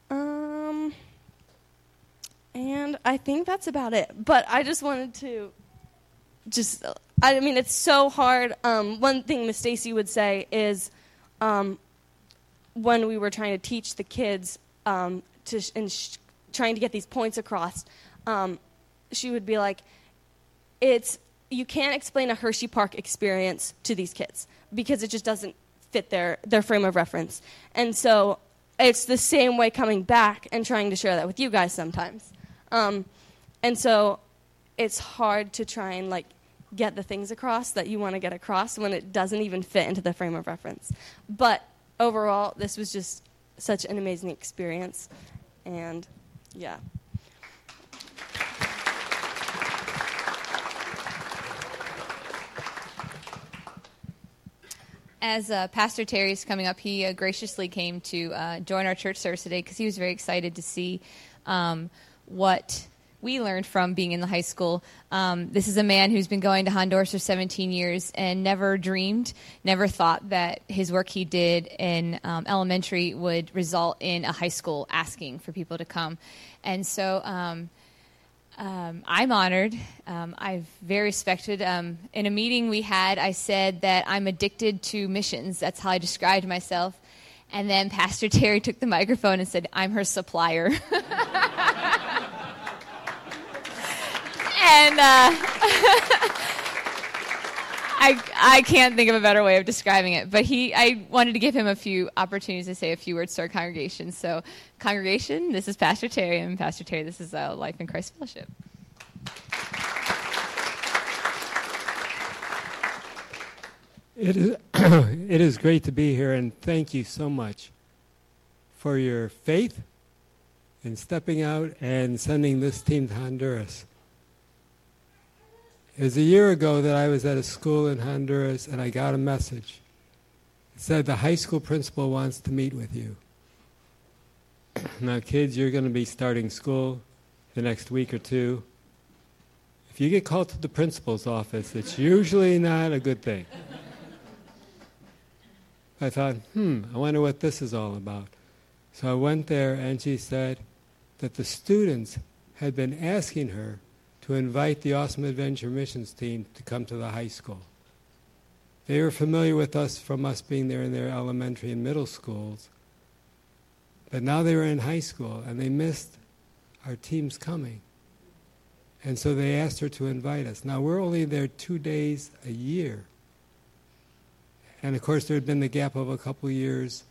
Um, and I think that's about it. But I just wanted to just I mean it's so hard. Um, one thing Miss Stacy would say is um, when we were trying to teach the kids um, to and sh- trying to get these points across, um, she would be like, "It's you can't explain a Hershey Park experience to these kids because it just doesn't fit their their frame of reference." And so it's the same way coming back and trying to share that with you guys sometimes. Um, and so it's hard to try and like get the things across that you want to get across when it doesn't even fit into the frame of reference. But overall, this was just such an amazing experience, and yeah. As uh, Pastor Terry is coming up, he uh, graciously came to uh, join our church service today because he was very excited to see um, what we learned from being in the high school. Um, this is a man who's been going to Honduras for 17 years and never dreamed, never thought that his work he did in um, elementary would result in a high school asking for people to come. And so um, um, I'm honored. Um, I've very respected. Um, in a meeting we had, I said that I'm addicted to missions. That's how I described myself. And then Pastor Terry took the microphone and said, I'm her supplier. and uh, I I can't think of a better way of describing it. But he, I wanted to give him a few opportunities to say a few words to our congregation. So, congregation, this is Pastor Terry, and Pastor Terry, this is uh, Life in Christ Fellowship. It is, it is great to be here, and thank you so much for your faith in stepping out and sending this team to Honduras. It was a year ago that I was at a school in Honduras and I got a message. It said the high school principal wants to meet with you. now, kids, you're going to be starting school the next week or two. If you get called to the principal's office, it's usually not a good thing. I thought, hmm, I wonder what this is all about. So I went there and she said that the students had been asking her to invite the Awesome Adventure Missions team to come to the high school. They were familiar with us from us being there in their elementary and middle schools, but now they were in high school and they missed our teams coming. And so they asked her to invite us. Now we're only there two days a year. And of course, there had been the gap of a couple years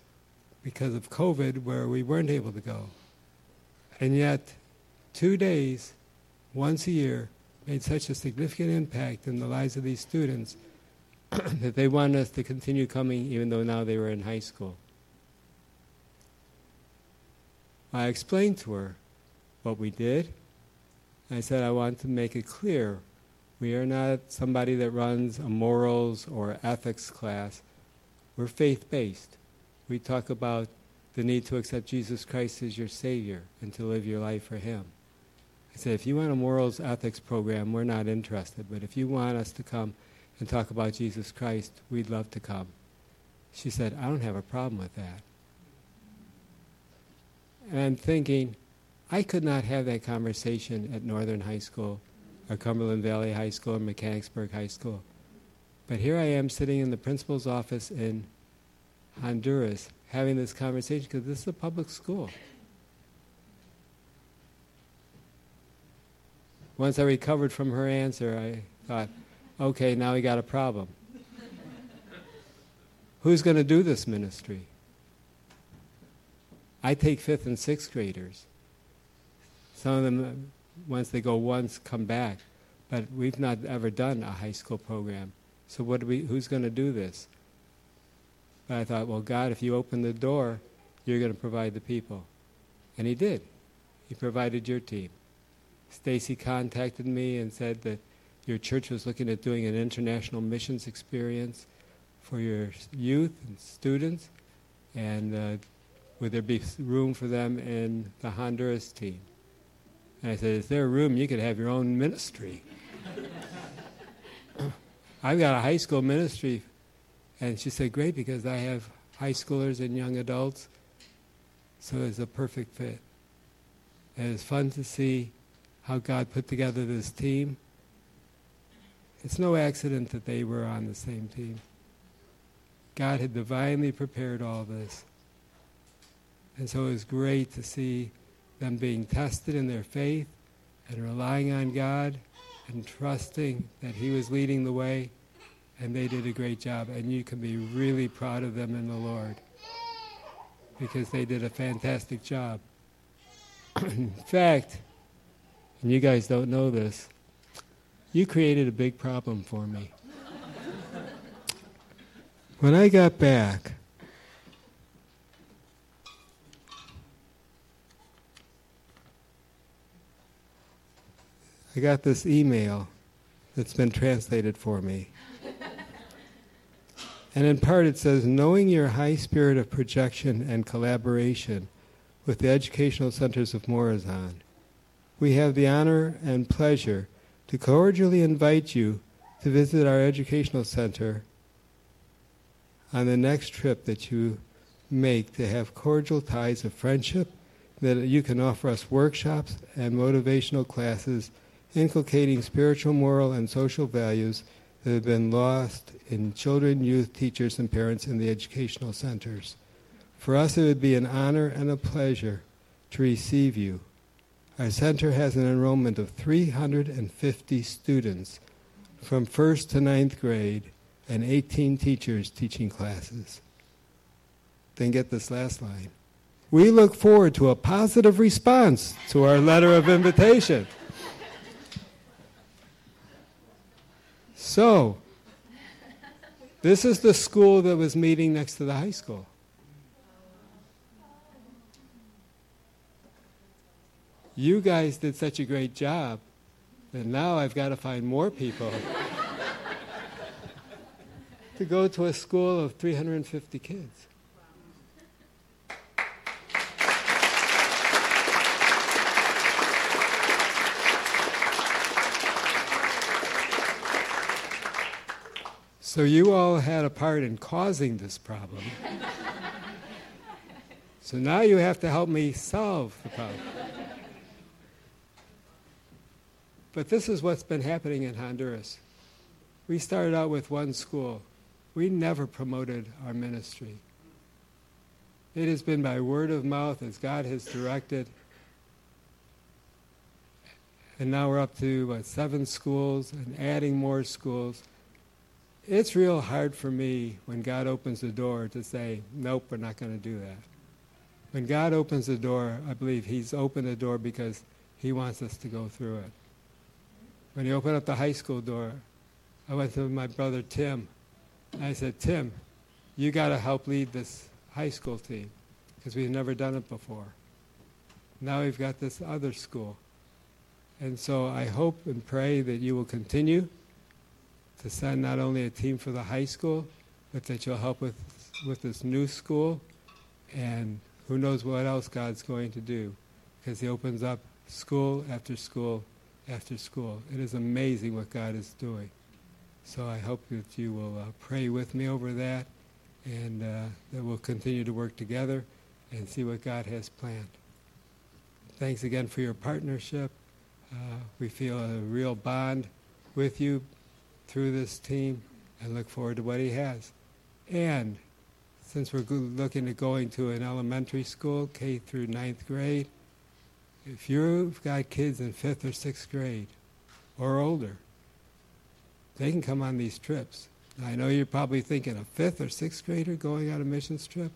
because of COVID where we weren't able to go. And yet, two days once a year made such a significant impact in the lives of these students that they wanted us to continue coming even though now they were in high school. I explained to her what we did. I said, I want to make it clear we are not somebody that runs a morals or ethics class. We're faith based. We talk about the need to accept Jesus Christ as your Savior and to live your life for Him. Said, if you want a morals ethics program, we're not interested. But if you want us to come and talk about Jesus Christ, we'd love to come. She said, I don't have a problem with that. And I'm thinking, I could not have that conversation at Northern High School or Cumberland Valley High School or Mechanicsburg High School. But here I am sitting in the principal's office in Honduras having this conversation because this is a public school. Once I recovered from her answer, I thought, okay, now we got a problem. Who's going to do this ministry? I take fifth and sixth graders. Some of them, uh, once they go once, come back. But we've not ever done a high school program. So what we, who's going to do this? But I thought, well, God, if you open the door, you're going to provide the people. And he did. He provided your team. Stacy contacted me and said that your church was looking at doing an international missions experience for your youth and students, and uh, would there be room for them in the Honduras team? And I said, Is there room? You could have your own ministry. I've got a high school ministry. And she said, Great, because I have high schoolers and young adults. So it's a perfect fit. And it's fun to see how God put together this team. It's no accident that they were on the same team. God had divinely prepared all this. And so it was great to see them being tested in their faith and relying on God and trusting that He was leading the way. And they did a great job. And you can be really proud of them in the Lord because they did a fantastic job. in fact, and you guys don't know this, you created a big problem for me. when I got back, I got this email that's been translated for me. And in part it says, knowing your high spirit of projection and collaboration with the educational centers of Morazan, we have the honor and pleasure to cordially invite you to visit our educational center on the next trip that you make to have cordial ties of friendship, that you can offer us workshops and motivational classes inculcating spiritual, moral, and social values that have been lost in children, youth, teachers, and parents in the educational centers. For us, it would be an honor and a pleasure to receive you. Our center has an enrollment of 350 students from first to ninth grade and 18 teachers teaching classes. Then get this last line. We look forward to a positive response to our letter of invitation. So, this is the school that was meeting next to the high school. You guys did such a great job and now I've got to find more people to go to a school of 350 kids. So you all had a part in causing this problem. so now you have to help me solve the problem. But this is what's been happening in Honduras. We started out with one school. We never promoted our ministry. It has been by word of mouth as God has directed. And now we're up to what, seven schools and adding more schools it's real hard for me when God opens the door to say, nope, we're not going to do that. When God opens the door, I believe He's opened the door because He wants us to go through it. When He opened up the high school door, I went to my brother Tim. And I said, Tim, you got to help lead this high school team because we've never done it before. Now we've got this other school. And so I hope and pray that you will continue to send not only a team for the high school, but that you'll help with, with this new school. And who knows what else God's going to do because He opens up school after school after school. It is amazing what God is doing. So I hope that you will uh, pray with me over that and uh, that we'll continue to work together and see what God has planned. Thanks again for your partnership. Uh, we feel a real bond with you through this team and look forward to what he has. And since we're looking at going to an elementary school, K through ninth grade, if you've got kids in fifth or sixth grade or older, they can come on these trips. I know you're probably thinking a fifth or sixth grader going on a missions trip.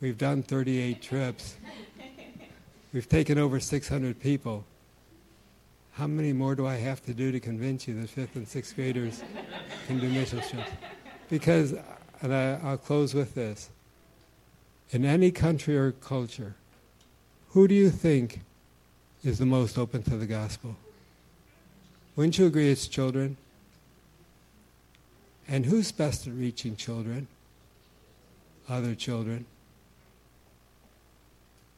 We've done 38 trips. We've taken over 600 people how many more do I have to do to convince you that fifth and sixth graders can do mission trips? Because, and I, I'll close with this. In any country or culture, who do you think is the most open to the gospel? Wouldn't you agree it's children? And who's best at reaching children? Other children.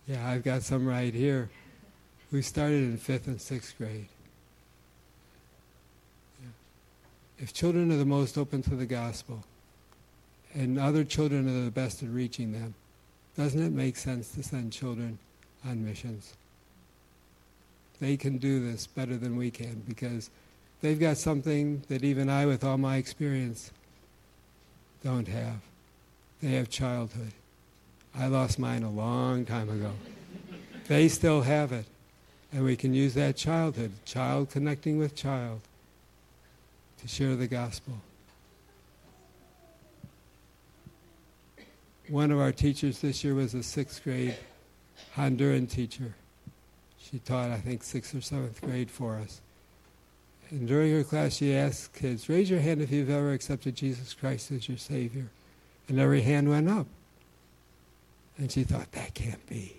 Yeah, I've got some right here. We started in fifth and sixth grade. If children are the most open to the gospel, and other children are the best at reaching them, doesn't it make sense to send children on missions? They can do this better than we can because they've got something that even I, with all my experience, don't have. They have childhood. I lost mine a long time ago. they still have it. And we can use that childhood, child connecting with child, to share the gospel. One of our teachers this year was a sixth grade Honduran teacher. She taught, I think, sixth or seventh grade for us. And during her class, she asked kids, Raise your hand if you've ever accepted Jesus Christ as your Savior. And every hand went up. And she thought, That can't be.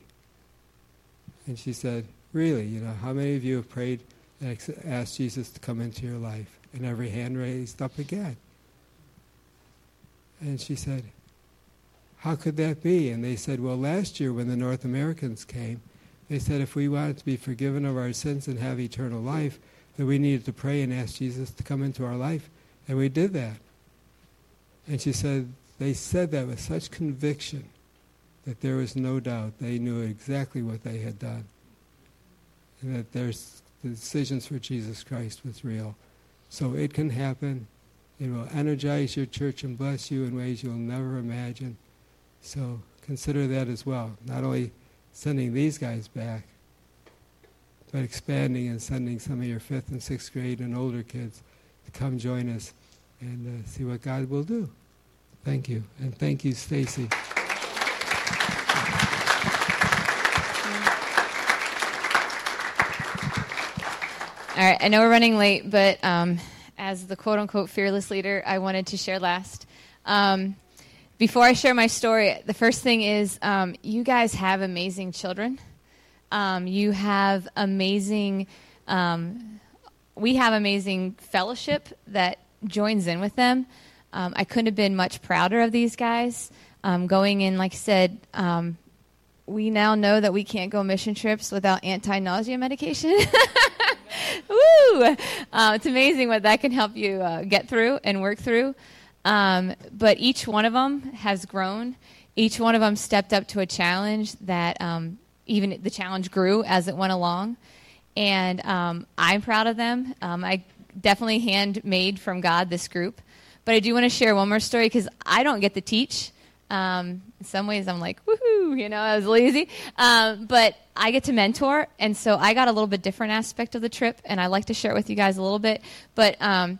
And she said, Really, you know, how many of you have prayed and asked Jesus to come into your life? And every hand raised up again. And she said, How could that be? And they said, Well, last year when the North Americans came, they said if we wanted to be forgiven of our sins and have eternal life, that we needed to pray and ask Jesus to come into our life. And we did that. And she said, they said that with such conviction that there was no doubt they knew exactly what they had done. And that their the decisions for Jesus Christ was real. So it can happen. It will energize your church and bless you in ways you'll never imagine. So consider that as well. Not only sending these guys back, but expanding and sending some of your fifth and sixth grade and older kids to come join us and uh, see what God will do. Thank you. And thank you, Stacy. All right, I know we're running late, but um, as the quote unquote fearless leader, I wanted to share last. Um, before I share my story, the first thing is um, you guys have amazing children. Um, you have amazing, um, we have amazing fellowship that joins in with them. Um, I couldn't have been much prouder of these guys. going in, like I said, we now know that we can't go mission trips without anti nausea medication. Woo! Uh, it's amazing what that can help you uh, get through and work through. Um, but each one of them has grown. Each one of them stepped up to a challenge that um, even the challenge grew as it went along. And um, I'm proud of them. Um, I definitely handmade from God this group. But I do want to share one more story because I don't get to teach. Um, in some ways, I'm like, woohoo, you know, I was lazy. Um, but I get to mentor, and so I got a little bit different aspect of the trip, and I like to share it with you guys a little bit. But um,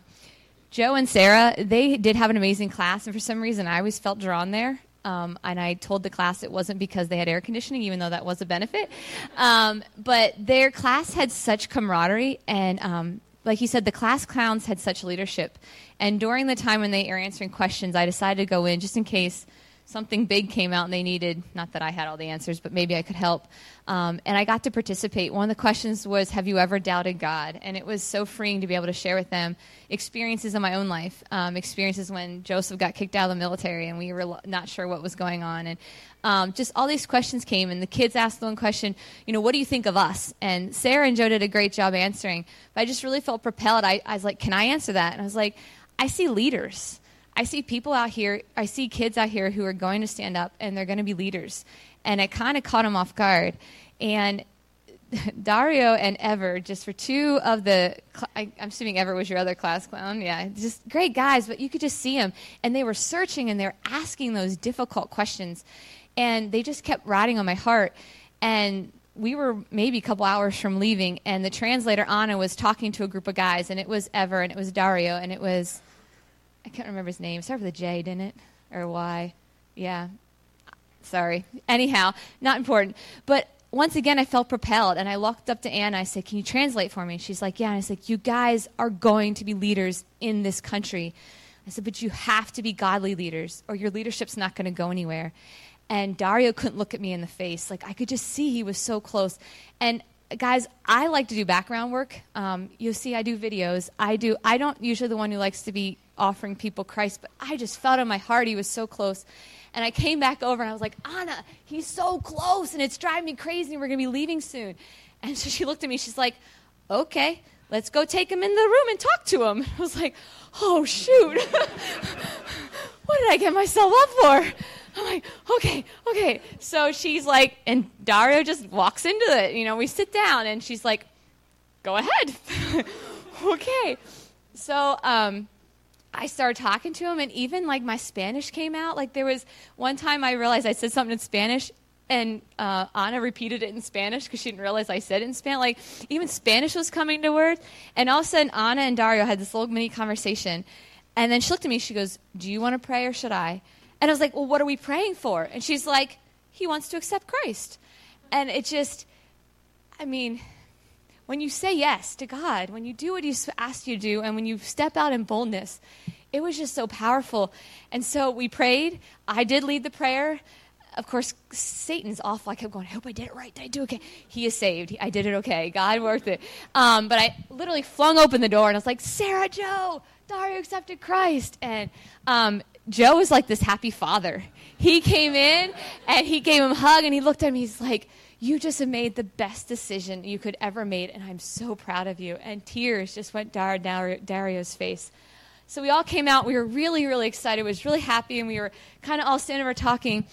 Joe and Sarah, they did have an amazing class, and for some reason, I always felt drawn there. Um, and I told the class it wasn't because they had air conditioning, even though that was a benefit. Um, but their class had such camaraderie, and um, like you said, the class clowns had such leadership. And during the time when they were answering questions, I decided to go in just in case something big came out and they needed, not that I had all the answers, but maybe I could help. Um, and I got to participate. One of the questions was, Have you ever doubted God? And it was so freeing to be able to share with them experiences in my own life, um, experiences when Joseph got kicked out of the military and we were not sure what was going on. And um, just all these questions came, and the kids asked the one question, you know, what do you think of us? And Sarah and Joe did a great job answering. But I just really felt propelled. I, I was like, Can I answer that? And I was like, I see leaders. I see people out here, I see kids out here who are going to stand up and they're going to be leaders. And it kind of caught them off guard. And Dario and Ever, just for two of the, I, am assuming Ever was your other class clown. Yeah, just great guys, but you could just see them. And they were searching and they're asking those difficult questions. And they just kept riding on my heart. And we were maybe a couple hours from leaving, and the translator, Anna, was talking to a group of guys, and it was Ever, and it was Dario, and it was I can't remember his name. Start with a J, didn't it? Or Y? Yeah. Sorry. Anyhow, not important. But once again, I felt propelled, and I walked up to Anna. I said, "Can you translate for me?" And She's like, "Yeah." And I said, "You guys are going to be leaders in this country." I said, "But you have to be godly leaders, or your leadership's not going to go anywhere." And Dario couldn't look at me in the face. Like I could just see he was so close. And guys, I like to do background work. Um, you'll see, I do videos. I do. I don't usually the one who likes to be offering people Christ, but I just felt in my heart he was so close. And I came back over and I was like, Anna, he's so close and it's driving me crazy. We're going to be leaving soon. And so she looked at me. She's like, okay, let's go take him in the room and talk to him. I was like, oh, shoot. what did I get myself up for? I'm like, okay, okay. So she's like, and Dario just walks into it. You know, we sit down and she's like, go ahead. okay. So, um, I started talking to him, and even like my Spanish came out. Like there was one time I realized I said something in Spanish, and uh, Anna repeated it in Spanish because she didn't realize I said it in Spanish. Like even Spanish was coming to words, and all of a sudden Anna and Dario had this little mini conversation, and then she looked at me. She goes, "Do you want to pray or should I?" And I was like, "Well, what are we praying for?" And she's like, "He wants to accept Christ," and it just, I mean when you say yes to God, when you do what He's asked you to do, and when you step out in boldness, it was just so powerful. And so we prayed. I did lead the prayer. Of course, Satan's awful. I kept going, I hope I did it right. Did I do okay? He is saved. I did it okay. God worked it. Um, but I literally flung open the door and I was like, Sarah Joe, Dario accepted Christ. And um, Joe was like this happy father. He came in and he gave him a hug and he looked at him. He's like, "You just have made the best decision you could ever made, and I'm so proud of you." And tears just went down Dario's face. So we all came out. We were really, really excited. We was really happy, and we were kind of all standing over talking.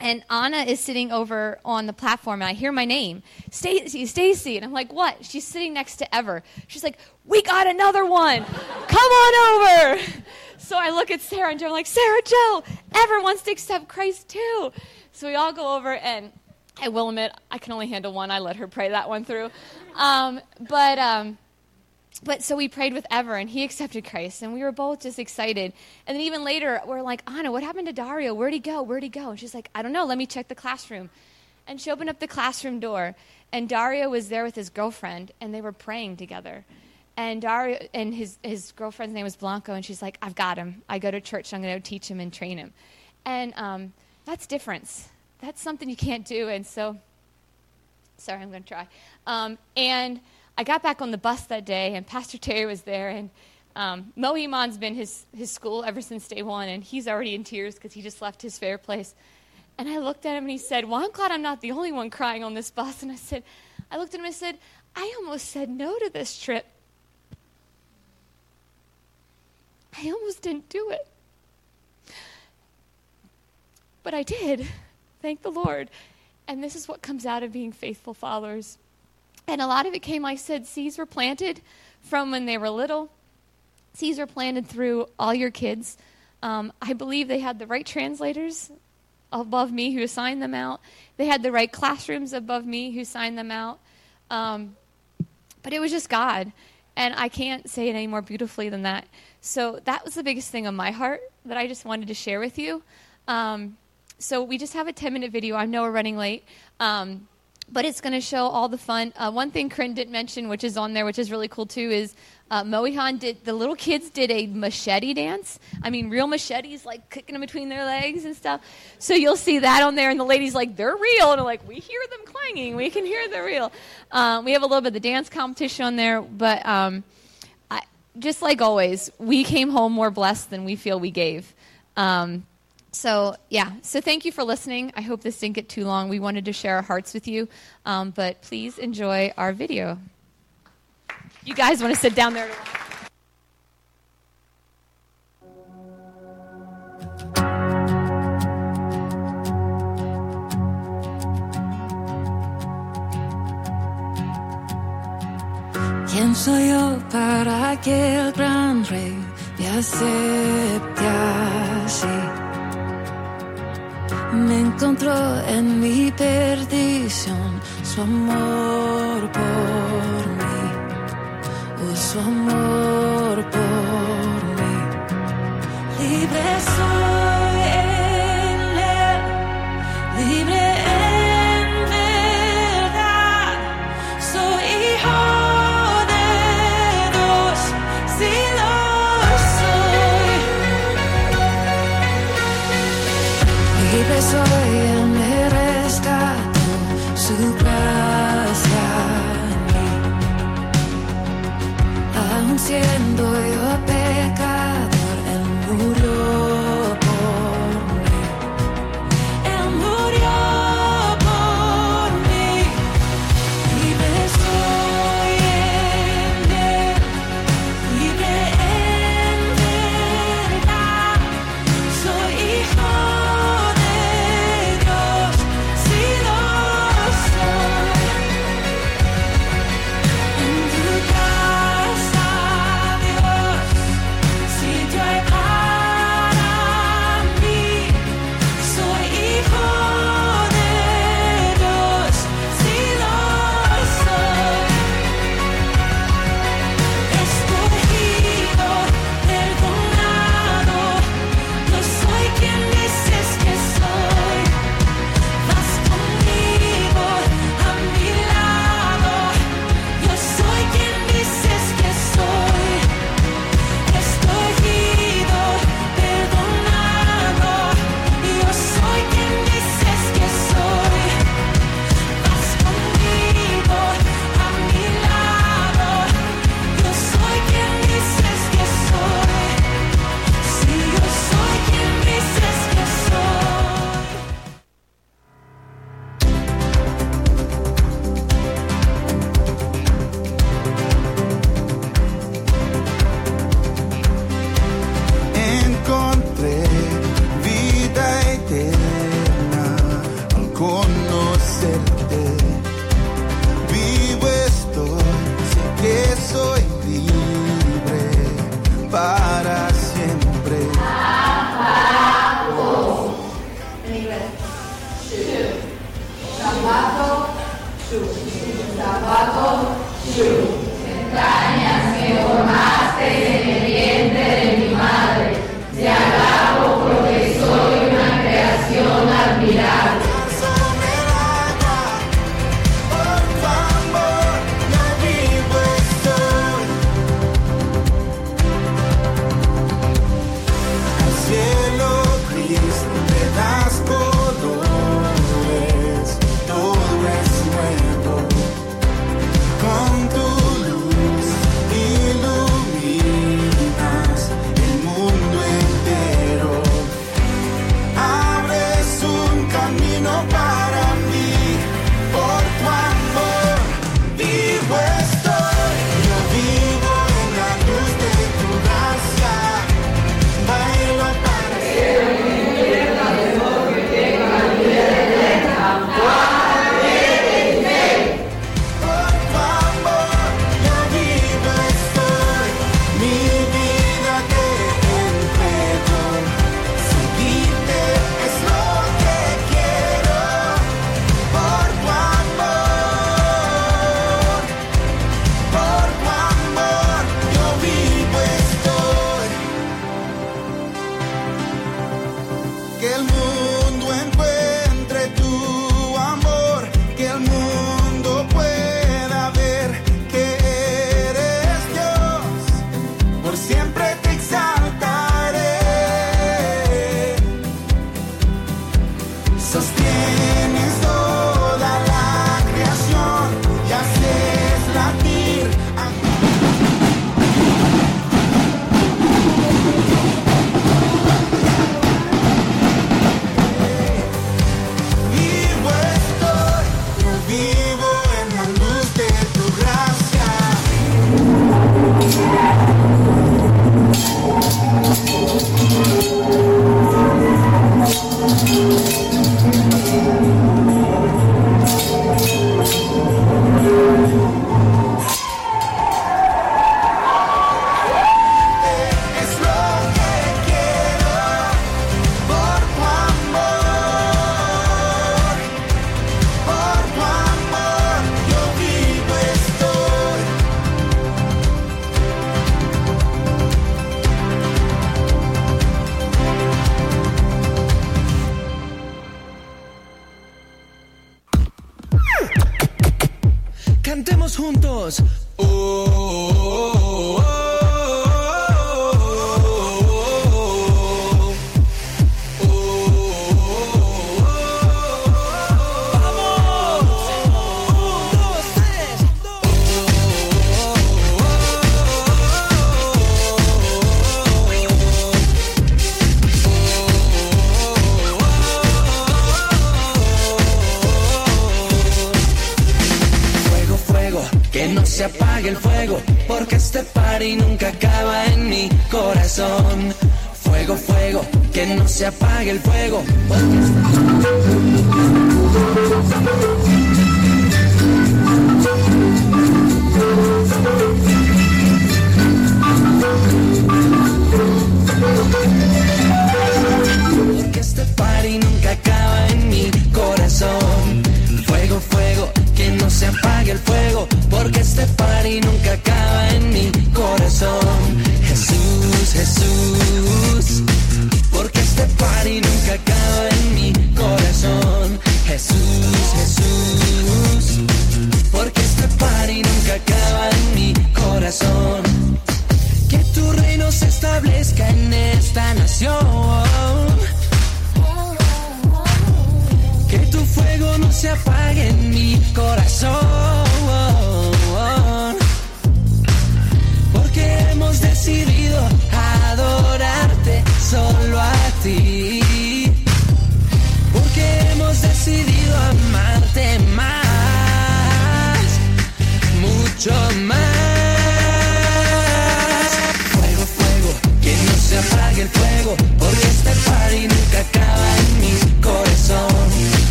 And Anna is sitting over on the platform, and I hear my name, Stacy, Stacy, and I'm like, "What?" She's sitting next to Ever. She's like, "We got another one. Come on over." So I look at Sarah and Joe. I'm like, "Sarah, Joe, Ever wants to accept Christ too." So we all go over, and I will admit I can only handle one. I let her pray that one through, um, but. Um, but so we prayed with Ever, and he accepted Christ, and we were both just excited. And then even later, we're like, Anna, what happened to Dario? Where'd he go? Where'd he go? And she's like, I don't know. Let me check the classroom. And she opened up the classroom door, and Dario was there with his girlfriend, and they were praying together. And Dario and his his girlfriend's name was Blanco, and she's like, I've got him. I go to church. I'm going to teach him and train him. And um, that's difference. That's something you can't do. And so, sorry, I'm going to try. Um, and I got back on the bus that day, and Pastor Terry was there, and um, Mo Iman's been his, his school ever since day one, and he's already in tears because he just left his fair place. And I looked at him and he said, Well, I'm glad I'm not the only one crying on this bus. And I said, I looked at him and said, I almost said no to this trip. I almost didn't do it. But I did. Thank the Lord. And this is what comes out of being faithful followers. And a lot of it came, I said, seeds were planted from when they were little. Seeds were planted through all your kids. Um, I believe they had the right translators above me who assigned them out. They had the right classrooms above me who signed them out. Um, but it was just God. And I can't say it any more beautifully than that. So that was the biggest thing on my heart that I just wanted to share with you. Um, so we just have a 10 minute video. I know we're running late. Um, but it's going to show all the fun. Uh, one thing Corinne didn't mention, which is on there, which is really cool too, is uh, Mohihan did the little kids did a machete dance. I mean, real machetes, like kicking them between their legs and stuff. So you'll see that on there, and the ladies like they're real, and I'm like we hear them clanging, we can hear they're real. Um, we have a little bit of the dance competition on there, but um, I, just like always, we came home more blessed than we feel we gave. Um, so yeah. So thank you for listening. I hope this didn't get too long. We wanted to share our hearts with you um, but please enjoy our video. You guys want to sit down there? ¿Quién soy yo para que el gran rey me acepte así? Me encontró en mi perdición su amor por mí, oh, su amor por conocerte.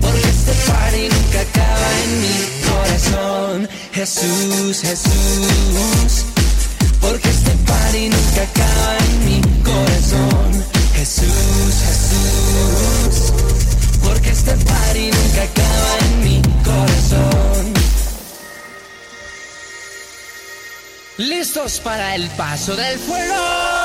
Porque este party nunca acaba en mi corazón. Jesús, Jesús, porque este party nunca acaba en mi corazón. Jesús, Jesús, porque este party nunca acaba en mi corazón. ¿Listos para el paso del? Fuego,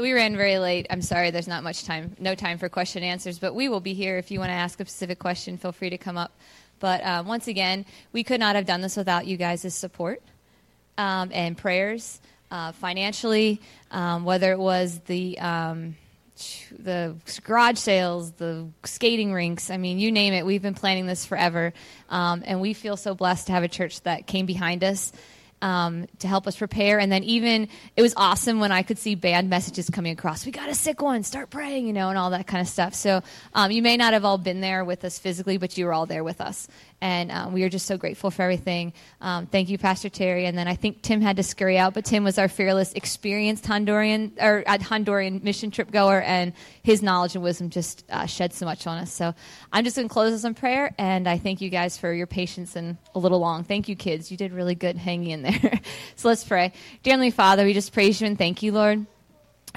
So we ran very late. I'm sorry, there's not much time, no time for question and answers, but we will be here. If you want to ask a specific question, feel free to come up. But um, once again, we could not have done this without you guys' support um, and prayers uh, financially, um, whether it was the um, the garage sales, the skating rinks. I mean, you name it. We've been planning this forever, um, and we feel so blessed to have a church that came behind us um, to help us prepare. And then even it was awesome when I could see band messages coming across. We got a sick one. Start praying, you know, and all that kind of stuff. So um, you may not have all been there with us physically, but you were all there with us, and um, we are just so grateful for everything. Um, thank you, Pastor Terry. And then I think Tim had to scurry out, but Tim was our fearless, experienced Honduran or uh, Honduran mission trip goer, and his knowledge and wisdom just uh, shed so much on us. So I'm just going to close this in prayer, and I thank you guys for your patience and a little long. Thank you, kids. You did really good hanging in there. so let's pray. Dear Heavenly Father, we just praise you and thank you, Lord.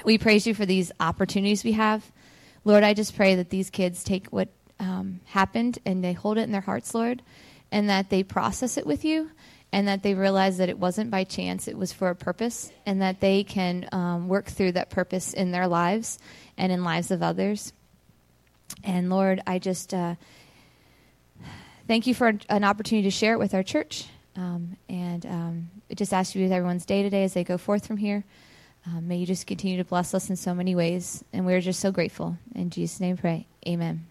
We praise you for these opportunities we have. Lord, I just pray that these kids take what um, happened and they hold it in their hearts, Lord, and that they process it with you and that they realize that it wasn't by chance, it was for a purpose, and that they can um, work through that purpose in their lives and in lives of others. And Lord, I just uh, thank you for an opportunity to share it with our church. Um, and um, just ask you with everyone's day to day as they go forth from here. Um, may you just continue to bless us in so many ways. And we're just so grateful. In Jesus' name, pray. Amen.